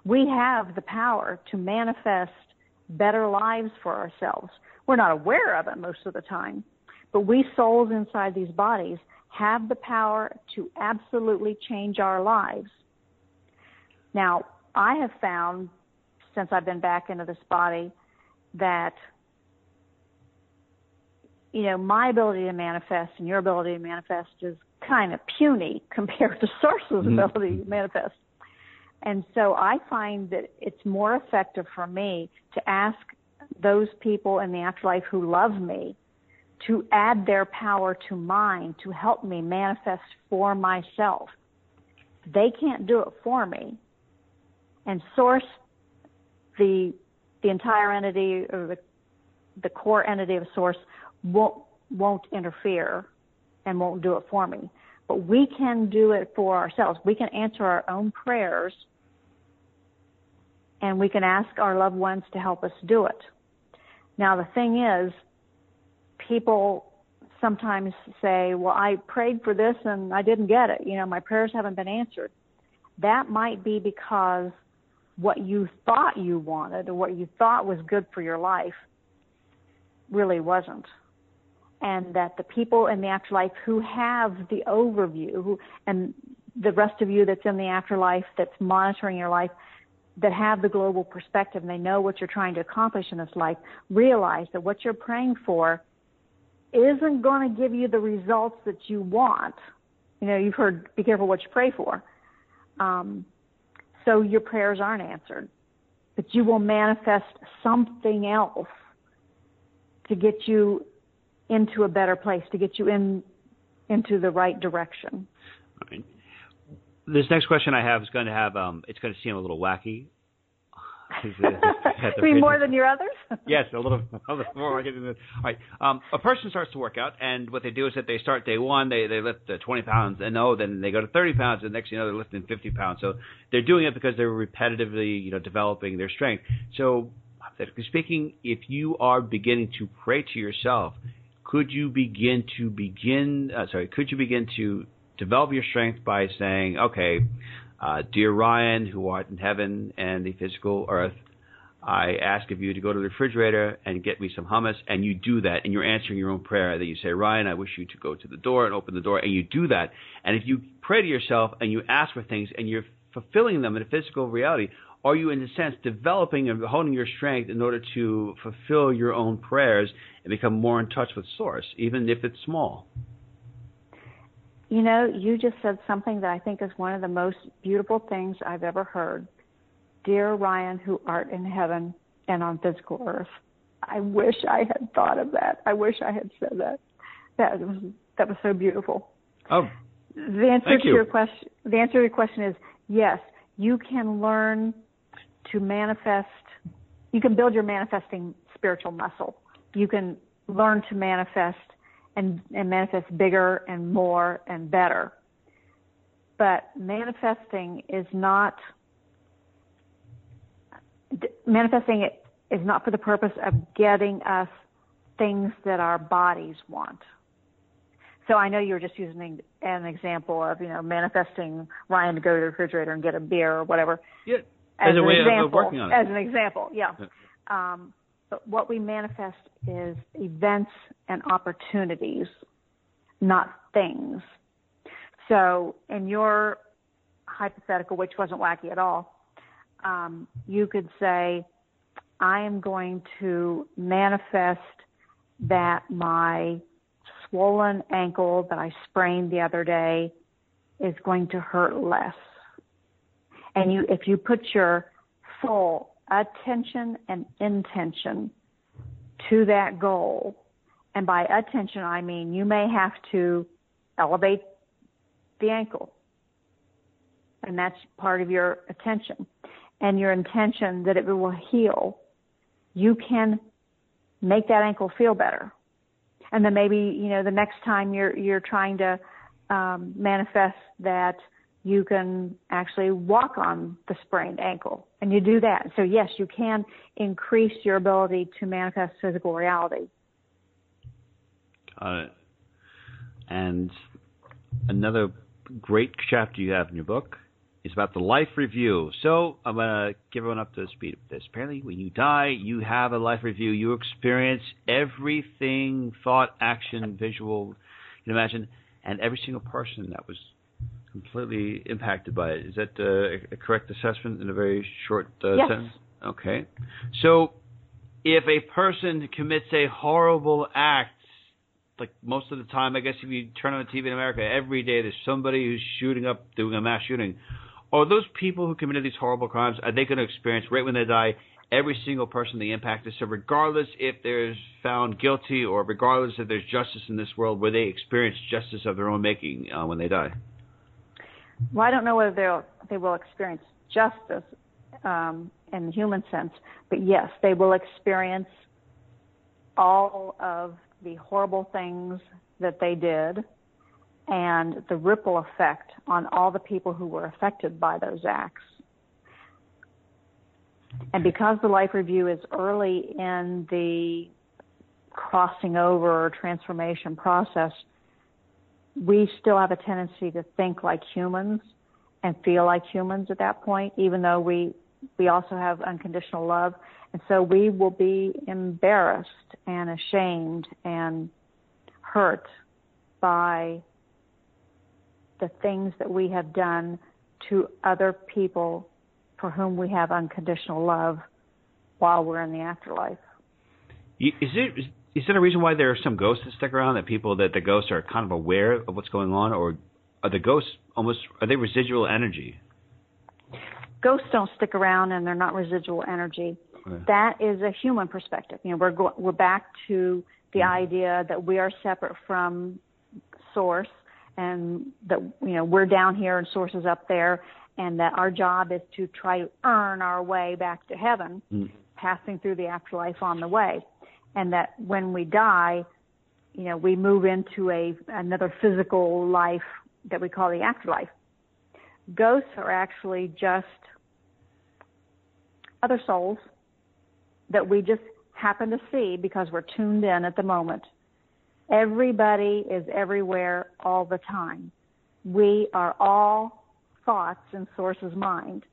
We have the power to manifest better lives for ourselves. We're not aware of it most of the time, but we souls inside these bodies have the power to absolutely change our lives. Now, I have found since I've been back into this body that you know, my ability to manifest and your ability to manifest is kind of puny compared to Source's mm-hmm. ability to manifest. And so I find that it's more effective for me to ask those people in the afterlife who love me to add their power to mine to help me manifest for myself. They can't do it for me. And source the the entire entity or the the core entity of source won't won't interfere and won't do it for me. But we can do it for ourselves. We can answer our own prayers and we can ask our loved ones to help us do it. Now the thing is, people sometimes say, well, I prayed for this and I didn't get it. You know, my prayers haven't been answered. That might be because what you thought you wanted or what you thought was good for your life really wasn't and that the people in the afterlife who have the overview who, and the rest of you that's in the afterlife that's monitoring your life that have the global perspective and they know what you're trying to accomplish in this life realize that what you're praying for isn't going to give you the results that you want. You know, you've heard be careful what you pray for. Um, so your prayers aren't answered, but you will manifest something else to get you into a better place, to get you in into the right direction. Right. This next question I have is going to have um, it's going to seem a little wacky. I mean more than your others? yes, a little, a little more. All right. Um, a person starts to work out, and what they do is that they start day one, they they lift uh, 20 pounds, and oh, then they go to 30 pounds, and next you know they're lifting 50 pounds. So they're doing it because they're repetitively, you know, developing their strength. So, hypothetically speaking, if you are beginning to pray to yourself, could you begin to begin uh, sorry could you begin to develop your strength by saying okay uh, dear ryan who art in heaven and the physical earth i ask of you to go to the refrigerator and get me some hummus and you do that and you're answering your own prayer that you say ryan i wish you to go to the door and open the door and you do that. And if you pray to yourself and you ask for things and you're fulfilling them in a physical reality are you, in a sense, developing and honing your strength in order to fulfill your own prayers and become more in touch with Source, even if it's small? You know, you just said something that I think is one of the most beautiful things I've ever heard. Dear Ryan, who art in heaven and on physical earth. I wish I had thought of that. I wish I had said that. That was that was so beautiful. Oh, the answer thank to you. your question. The answer to your question is yes. You can learn to manifest, you can build your manifesting spiritual muscle. You can learn to manifest and, and manifest bigger and more and better. But manifesting is not, manifesting it is not for the purpose of getting us things that our bodies want. So I know you were just using an example of, you know, manifesting Ryan to go to the refrigerator and get a beer or whatever. Yeah as, as an example, working on it. As an example, yeah. Um, but what we manifest is events and opportunities, not things. So in your hypothetical, which wasn't wacky at all, um, you could say, I am going to manifest that my swollen ankle that I sprained the other day is going to hurt less. And you, if you put your full attention and intention to that goal, and by attention I mean you may have to elevate the ankle. And that's part of your attention. And your intention that it will heal. You can make that ankle feel better. And then maybe, you know, the next time you're, you're trying to um, manifest that you can actually walk on the sprained ankle and you do that. So yes, you can increase your ability to manifest physical reality. Got it. And another great chapter you have in your book is about the life review. So I'm gonna give everyone up to the speed with this. Apparently, when you die, you have a life review. You experience everything, thought, action, visual, you can imagine, and every single person that was completely impacted by it. Is that uh, a correct assessment in a very short uh, yes. sentence? Okay. So, if a person commits a horrible act, like most of the time, I guess if you turn on the TV in America, every day there's somebody who's shooting up, doing a mass shooting. Are those people who committed these horrible crimes, are they going to experience right when they die every single person they impacted? So regardless if they're found guilty or regardless if there's justice in this world, will they experience justice of their own making uh, when they die? Well, I don't know whether they'll they will experience justice um, in the human sense, but yes, they will experience all of the horrible things that they did and the ripple effect on all the people who were affected by those acts. And because the life review is early in the crossing over or transformation process, we still have a tendency to think like humans and feel like humans at that point, even though we we also have unconditional love. And so we will be embarrassed and ashamed and hurt by the things that we have done to other people for whom we have unconditional love while we're in the afterlife. Is it is there a reason why there are some ghosts that stick around that people that the ghosts are kind of aware of what's going on, or are the ghosts almost are they residual energy? Ghosts don't stick around, and they're not residual energy. Okay. That is a human perspective. You know, we're go- we're back to the mm-hmm. idea that we are separate from source, and that you know we're down here and source is up there, and that our job is to try to earn our way back to heaven, mm. passing through the afterlife on the way and that when we die, you know, we move into a another physical life that we call the afterlife. Ghosts are actually just other souls that we just happen to see because we're tuned in at the moment. Everybody is everywhere all the time. We are all thoughts in Source's mind,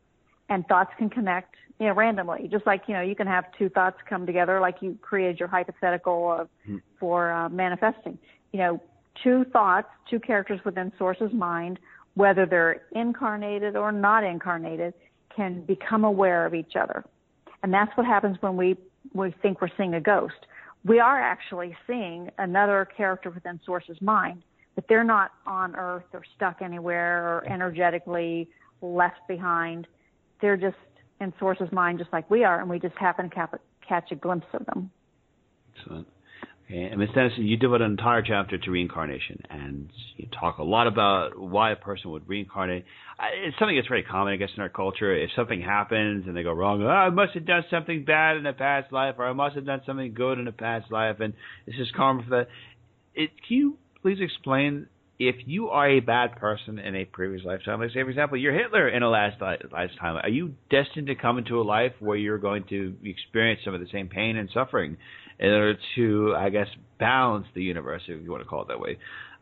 and thoughts can connect you know, randomly. Just like you know, you can have two thoughts come together, like you created your hypothetical of, mm. for uh, manifesting. You know, two thoughts, two characters within Source's mind, whether they're incarnated or not incarnated, can become aware of each other, and that's what happens when we we think we're seeing a ghost. We are actually seeing another character within Source's mind, but they're not on Earth or stuck anywhere or energetically left behind. They're just in Source's mind just like we are, and we just happen to cap- catch a glimpse of them. Excellent. Okay. And Ms. Danison, you devote an entire chapter to reincarnation, and you talk a lot about why a person would reincarnate. It's something that's very common, I guess, in our culture. If something happens and they go wrong, oh, I must have done something bad in a past life, or I must have done something good in a past life, and this is karma for that. It, can you please explain if you are a bad person in a previous lifetime, let's say for example, you're Hitler in a last lifetime, are you destined to come into a life where you're going to experience some of the same pain and suffering in order to, I guess, balance the universe, if you want to call it that way?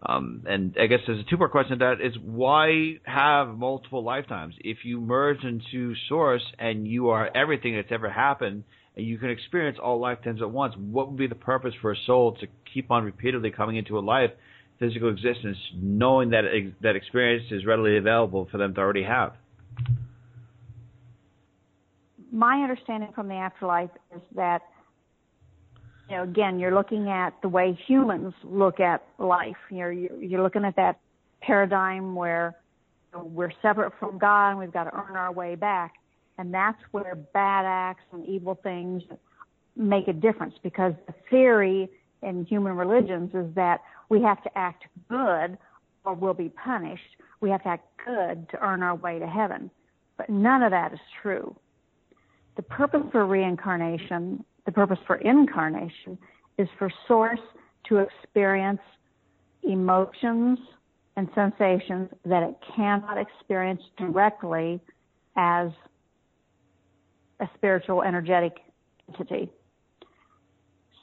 Um, and I guess there's a two-part question to that: is why have multiple lifetimes? If you merge into Source and you are everything that's ever happened, and you can experience all lifetimes at once, what would be the purpose for a soul to keep on repeatedly coming into a life? Physical existence, knowing that that experience is readily available for them to already have. my understanding from the afterlife is that you know again you're looking at the way humans look at life you're you're looking at that paradigm where we're separate from God and we've got to earn our way back and that's where bad acts and evil things make a difference because the theory in human religions is that we have to act good or we'll be punished. We have to act good to earn our way to heaven. But none of that is true. The purpose for reincarnation, the purpose for incarnation, is for source to experience emotions and sensations that it cannot experience directly as a spiritual energetic entity.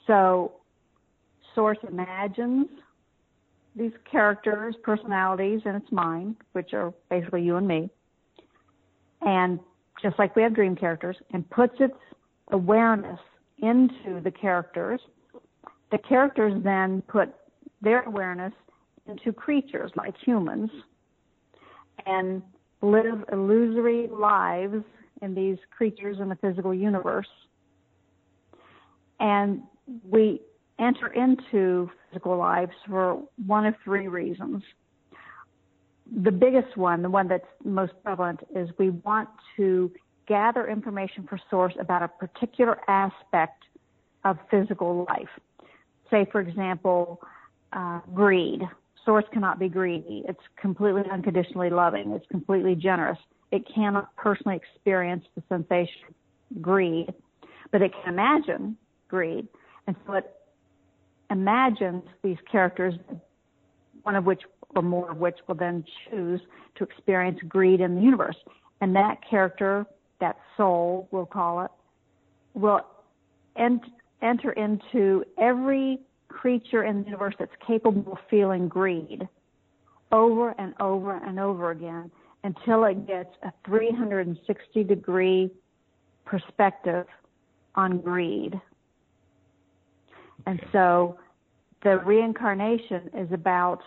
So Source imagines these characters, personalities and its mind, which are basically you and me, and just like we have dream characters, and puts its awareness into the characters. The characters then put their awareness into creatures like humans and live illusory lives in these creatures in the physical universe. And we enter into physical lives for one of three reasons. The biggest one, the one that's most prevalent, is we want to gather information for source about a particular aspect of physical life. Say, for example, uh, greed. Source cannot be greedy. It's completely unconditionally loving. It's completely generous. It cannot personally experience the sensation of greed, but it can imagine greed. And so it imagines these characters, one of which or more of which will then choose to experience greed in the universe. And that character, that soul, we'll call it, will ent- enter into every creature in the universe that's capable of feeling greed over and over and over again until it gets a 360 degree perspective on greed. And so the reincarnation is about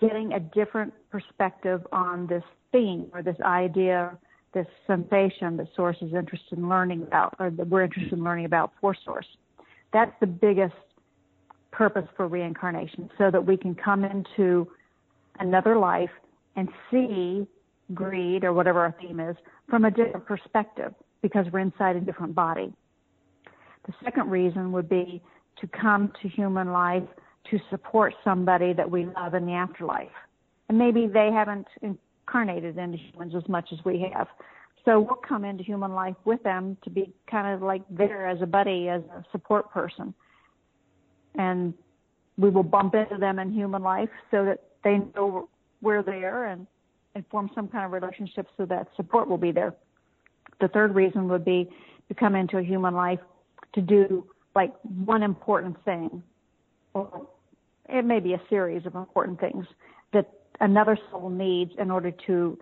getting a different perspective on this theme or this idea, this sensation that Source is interested in learning about, or that we're interested in learning about for Source. That's the biggest purpose for reincarnation, so that we can come into another life and see greed or whatever our theme is from a different perspective because we're inside a different body. The second reason would be to come to human life to support somebody that we love in the afterlife. And maybe they haven't incarnated into humans as much as we have. So we'll come into human life with them to be kind of like there as a buddy, as a support person. And we will bump into them in human life so that they know we're there and, and form some kind of relationship so that support will be there. The third reason would be to come into a human life to do like one important thing, or it may be a series of important things that another soul needs in order to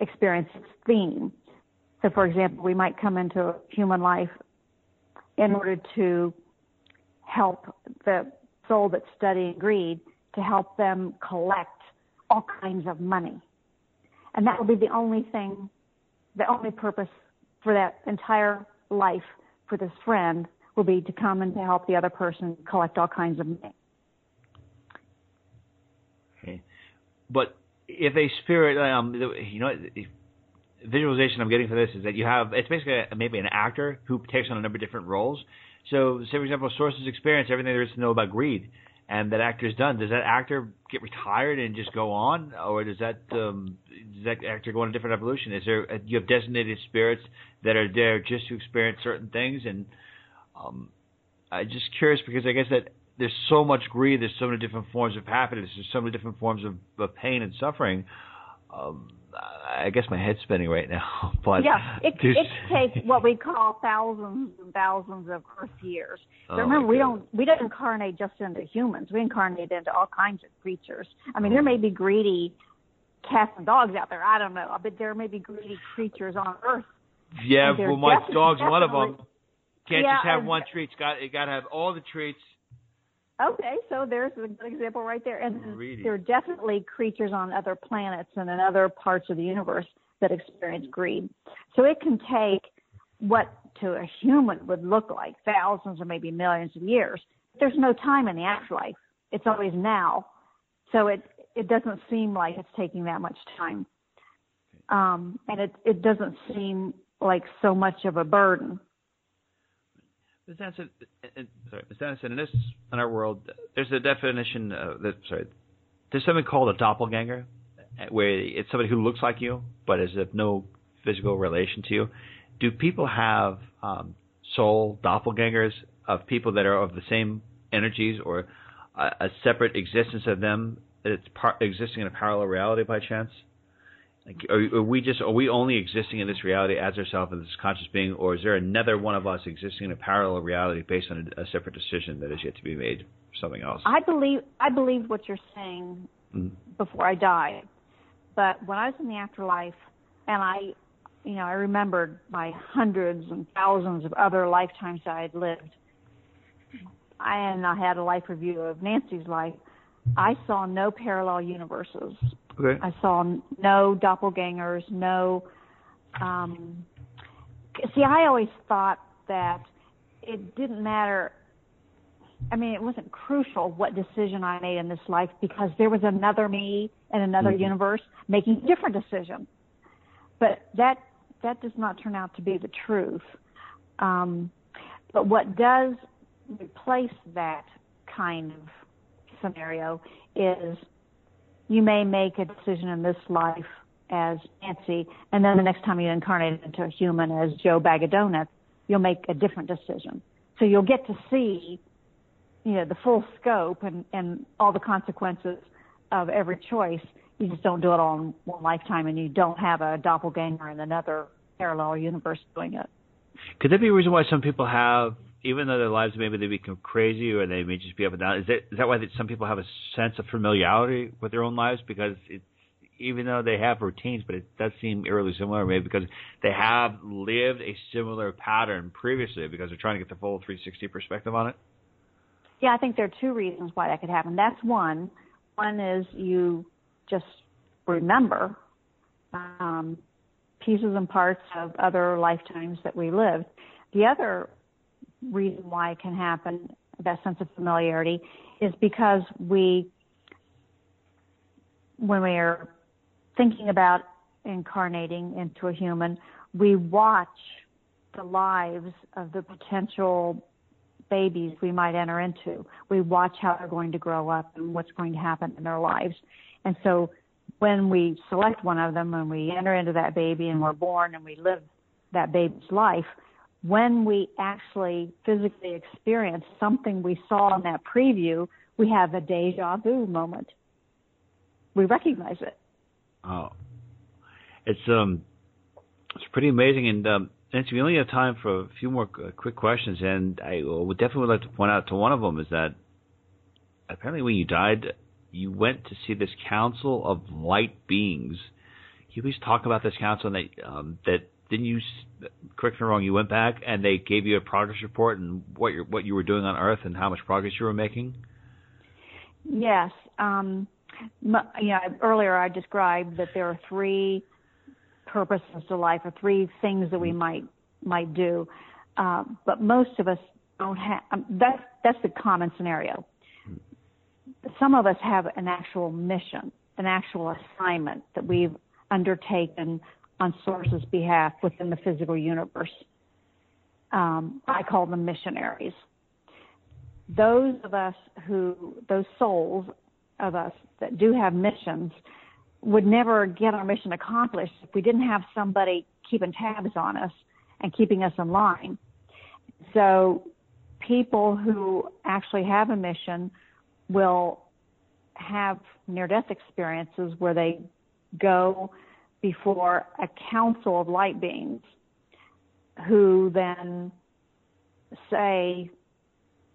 experience its theme. So, for example, we might come into human life in order to help the soul that's studying greed to help them collect all kinds of money. And that will be the only thing, the only purpose for that entire life for this friend will be to come and to help the other person collect all kinds of money. Okay. But if a spirit, um, you know, visualization I'm getting for this is that you have, it's basically maybe an actor who takes on a number of different roles. So, say, for example, sources experience everything there is to know about greed, and that actor is done. Does that actor get retired and just go on, or does that um, does that actor go on a different evolution? Is there you have designated spirits that are there just to experience certain things, and um, I'm just curious because I guess that there's so much greed, there's so many different forms of happiness, there's so many different forms of, of pain and suffering. Um, I guess my head's spinning right now. But yeah, it, it takes what we call thousands and thousands of Earth years. Oh, remember, we don't we don't incarnate just into humans. We incarnate into all kinds of creatures. I mean, there may be greedy cats and dogs out there. I don't know, but there may be greedy creatures on Earth. Yeah, well, my dog's one of them. Can't Yeah, just have one treat. It's got it got to have all the treats. Okay, so there's a good example right there. And Greedy. there are definitely creatures on other planets and in other parts of the universe that experience greed. So it can take what to a human would look like thousands or maybe millions of years. There's no time in the afterlife. It's always now. So it, it doesn't seem like it's taking that much time. Um, and it, it doesn't seem like so much of a burden. Ms. Anderson, uh, uh, sorry, Ms. Anderson, in this in our world, there's a definition. Of, that, sorry, there's something called a doppelganger, uh, where it's somebody who looks like you but is of no physical relation to you. Do people have um, soul doppelgangers of people that are of the same energies or a, a separate existence of them that's par- existing in a parallel reality by chance? Like, are, are, we just are we only existing in this reality as ourselves as this conscious being, or is there another one of us existing in a parallel reality based on a, a separate decision that is yet to be made for something else? I believe I believe what you're saying mm-hmm. before I died, but when I was in the afterlife, and I, you know, I remembered my hundreds and thousands of other lifetimes I had lived. I and I had a life review of Nanci's life. I saw no parallel universes. Okay. I saw no doppelgangers, no. Um, see, I always thought that it didn't matter. I mean, it wasn't crucial what decision I made in this life because there was another me in another mm-hmm. universe making a different decision. But that that does not turn out to be the truth. Um, but what does replace that kind of scenario is you may make a decision in this life as Nanci, and then the next time you incarnate into a human as Joe Bag of Donuts, you'll make a different decision. So you'll get to see, you know, the full scope and, and all the consequences of every choice. You just don't do it all in one lifetime, and you don't have a doppelganger in another parallel universe doing it. Could that be a reason why some people have even though their lives maybe they become crazy or they may just be up and down, is that is that why some people have a sense of familiarity with their own lives because it's even though they have routines, but it does seem eerily similar, maybe because they have lived a similar pattern previously because they're trying to get the full 360 perspective on it. Yeah, I think there are two reasons why that could happen. That's one. One is you just remember um, pieces and parts of other lifetimes that we lived. The other reason why it can happen, that sense of familiarity, is because we, when we are thinking about incarnating into a human, we watch the lives of the potential babies we might enter into. We watch how they're going to grow up and what's going to happen in their lives. And so when we select one of them and we enter into that baby and we're born and we live that baby's life, when we actually physically experience something we saw in that preview, we have a deja vu moment. We recognize it. Oh, it's um, it's pretty amazing. And um, Nanci, we only have time for a few more uh, quick questions, and I would definitely like to point out to one of them is that apparently when you died, you went to see this Council of Light Beings. You please talk about this council and that um, that didn't you correct me wrong you went back and they gave you a progress report and what you what you were doing on earth and how much progress you were making? Yes um yeah earlier i described that there are three purposes to life or three things that we mm-hmm. might might do uh, but most of us don't have um, that's that's the common scenario. Some of us have an actual mission an actual assignment that we've undertaken on Source's behalf within the physical universe. Um, I call them missionaries. Those of us who, those souls of us that do have missions, would never get our mission accomplished if we didn't have somebody keeping tabs on us and keeping us in line. So people who actually have a mission will have near death experiences where they go before a council of light beings who then say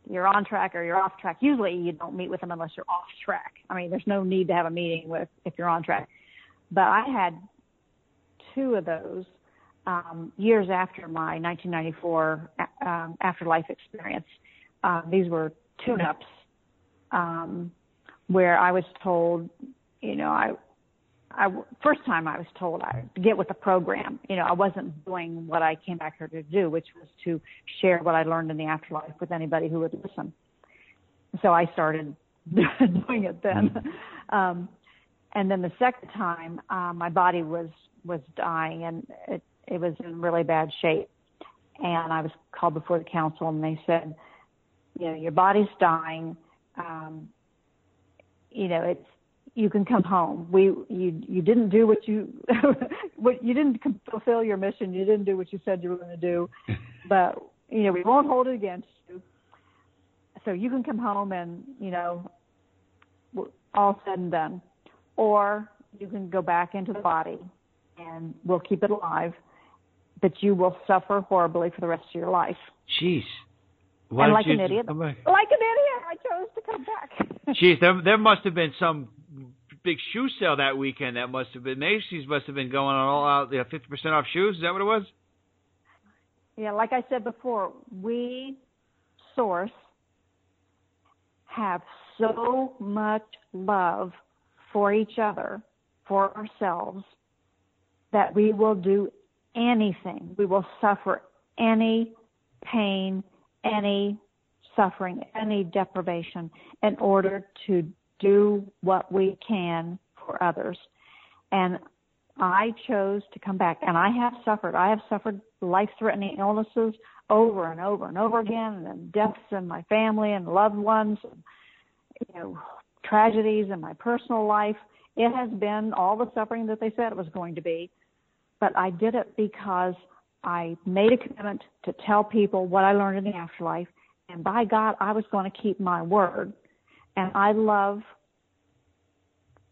you're on track or you're off track. Usually you don't meet with them unless you're off track. I mean, there's no need to have a meeting with if you're on track. But I had two of those um, years after my 1994 um, afterlife experience. Um, these were tune-ups um, where I was told, you know, I I first time I was told I to get with the program. You know, I wasn't doing what I came back here to do, which was to share what I learned in the afterlife with anybody who would listen. So I started doing it then. Um, and then the second time, uh, my body was was dying and it it was in really bad shape. And I was called before the council, and they said, you know, your body's dying. Um, you know, it's you can come home. We you you didn't do what you what you didn't fulfill your mission. You didn't do what you said you were going to do, but you know we won't hold it against you. So you can come home and you know all said and done, or you can go back into the body and we'll keep it alive, but you will suffer horribly for the rest of your life. Jeez. Why and like an idiot, like an idiot, I chose to come back. Jeez, there there must have been some big shoe sale that weekend. That must have been Macy's must have been going on all out, know, fifty percent off shoes. Is that what it was? Yeah, like I said before, we source have so much love for each other, for ourselves, that we will do anything. We will suffer any pain, any suffering, any deprivation in order to do what we can for others. And I chose to come back and I have suffered. I have suffered life threatening illnesses over and over and over again and deaths in my family and loved ones and you know tragedies in my personal life. It has been all the suffering that they said it was going to be. But I did it because I made a commitment to tell people what I learned in the afterlife and by God I was going to keep my word and I love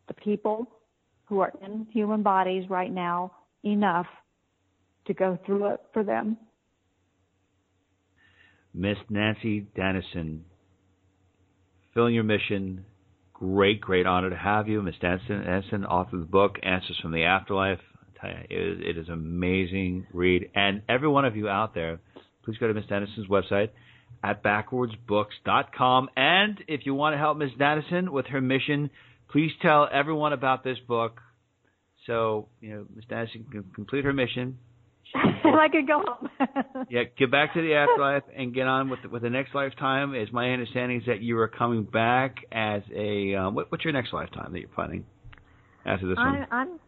the people who are in human bodies right now enough to go through it for them. Miss Nanci Danison, filling your mission. Great, great honor to have you. Miss Danison, author of the book Answers from the Afterlife. You, it is, it is amazing read. And every one of you out there, please go to Miss Danison's website, at backwardsbooks.com. And if you want to help Ms. Danison with her mission, please tell everyone about this book. So, you know, Ms. Danison can complete her mission. and I could go home. yeah, get back to the afterlife and get on with the, with the next lifetime. Is my understanding is that you are coming back as a um, what, what's your next lifetime that you're planning after this I'm, one? I'm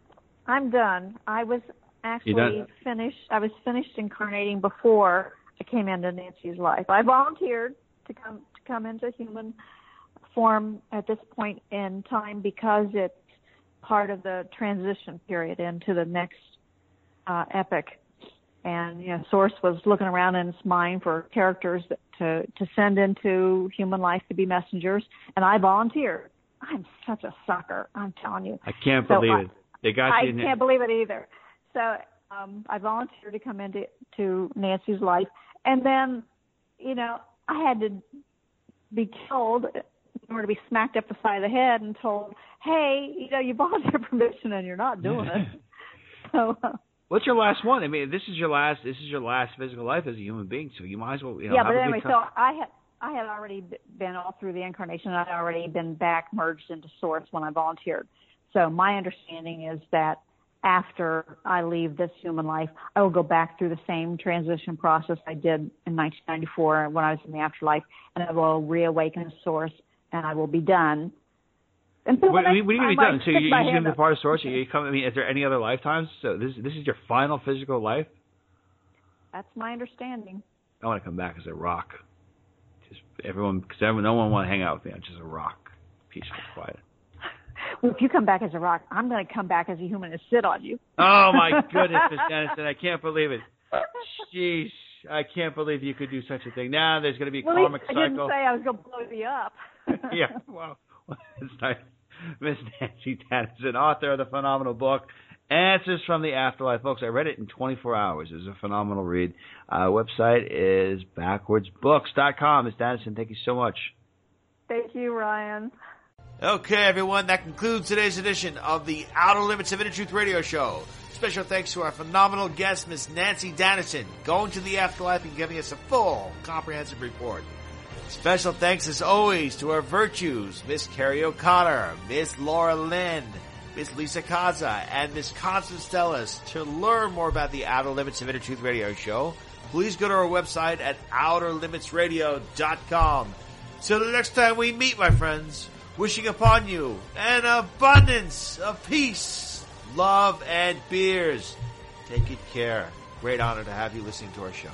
I'm done. I was actually finished. I was finished incarnating before I came into Nanci's life. I volunteered to come to come into human form at this point in time because it's part of the transition period into the next uh, epic. And you know, Source was looking around in its mind for characters that, to to send into human life to be messengers, and I volunteered. I'm such a sucker. I'm telling you. I can't so believe I, it. They got I can't believe it either. So um, I volunteered to come into to Nanci's life, and then, you know, I had to be killed in order to be smacked up the side of the head and told, "Hey, you know, you bought volunteered permission and you're not doing it." so. Uh, What's your last one? I mean, this is your last. This is your last physical life as a human being, so you might as well. You know, yeah, but anyway, so I had I had already been all through the incarnation. I'd already been back merged into Source when I volunteered. So my understanding is that after I leave this human life, I will go back through the same transition process I did in 1994 when I was in the afterlife, and I will reawaken the source, and I will be done. And what, what are you going to be done? So you're, going to be part of source. You come, I mean, is there any other lifetimes? So this this is your final physical life. That's my understanding. I want to come back as a rock. Just everyone, because everyone, no one want to hang out with me. I'm just a rock, peaceful, quiet well, if you come back as a rock, I'm going to come back as a human and sit on you. Oh my goodness, Miss Danison, I can't believe it. Jeez, I can't believe you could do such a thing. Now there's going to be a well, karmic I cycle. I didn't say I was going to blow you up. yeah, well, it's nice. Miss Nanci Danison, author of the phenomenal book Answers from the Afterlife. Folks, I read it in 24 hours. It was a phenomenal read. Uh, website is backwardsbooks.com. Miss Danison, thank you so much. Thank you, Ryan. Okay, everyone, that concludes today's edition of the Outer Limits of Inner Truth Radio Show. Special thanks to our phenomenal guest, Miss Nanci Danison, going to the afterlife and giving us a full, comprehensive report. Special thanks, as always, to our virtues, Miss Carrie O'Connor, Miss Laura Lynn, Miss Lisa Kaza and Miss Constance Stellas. To learn more about the Outer Limits of Inner Truth Radio Show, please go to our website at OuterLimitsRadio.com. Till the next time we meet, my friends, wishing upon you an abundance of peace, love, and beers. Take good care. Great honor to have you listening to our show.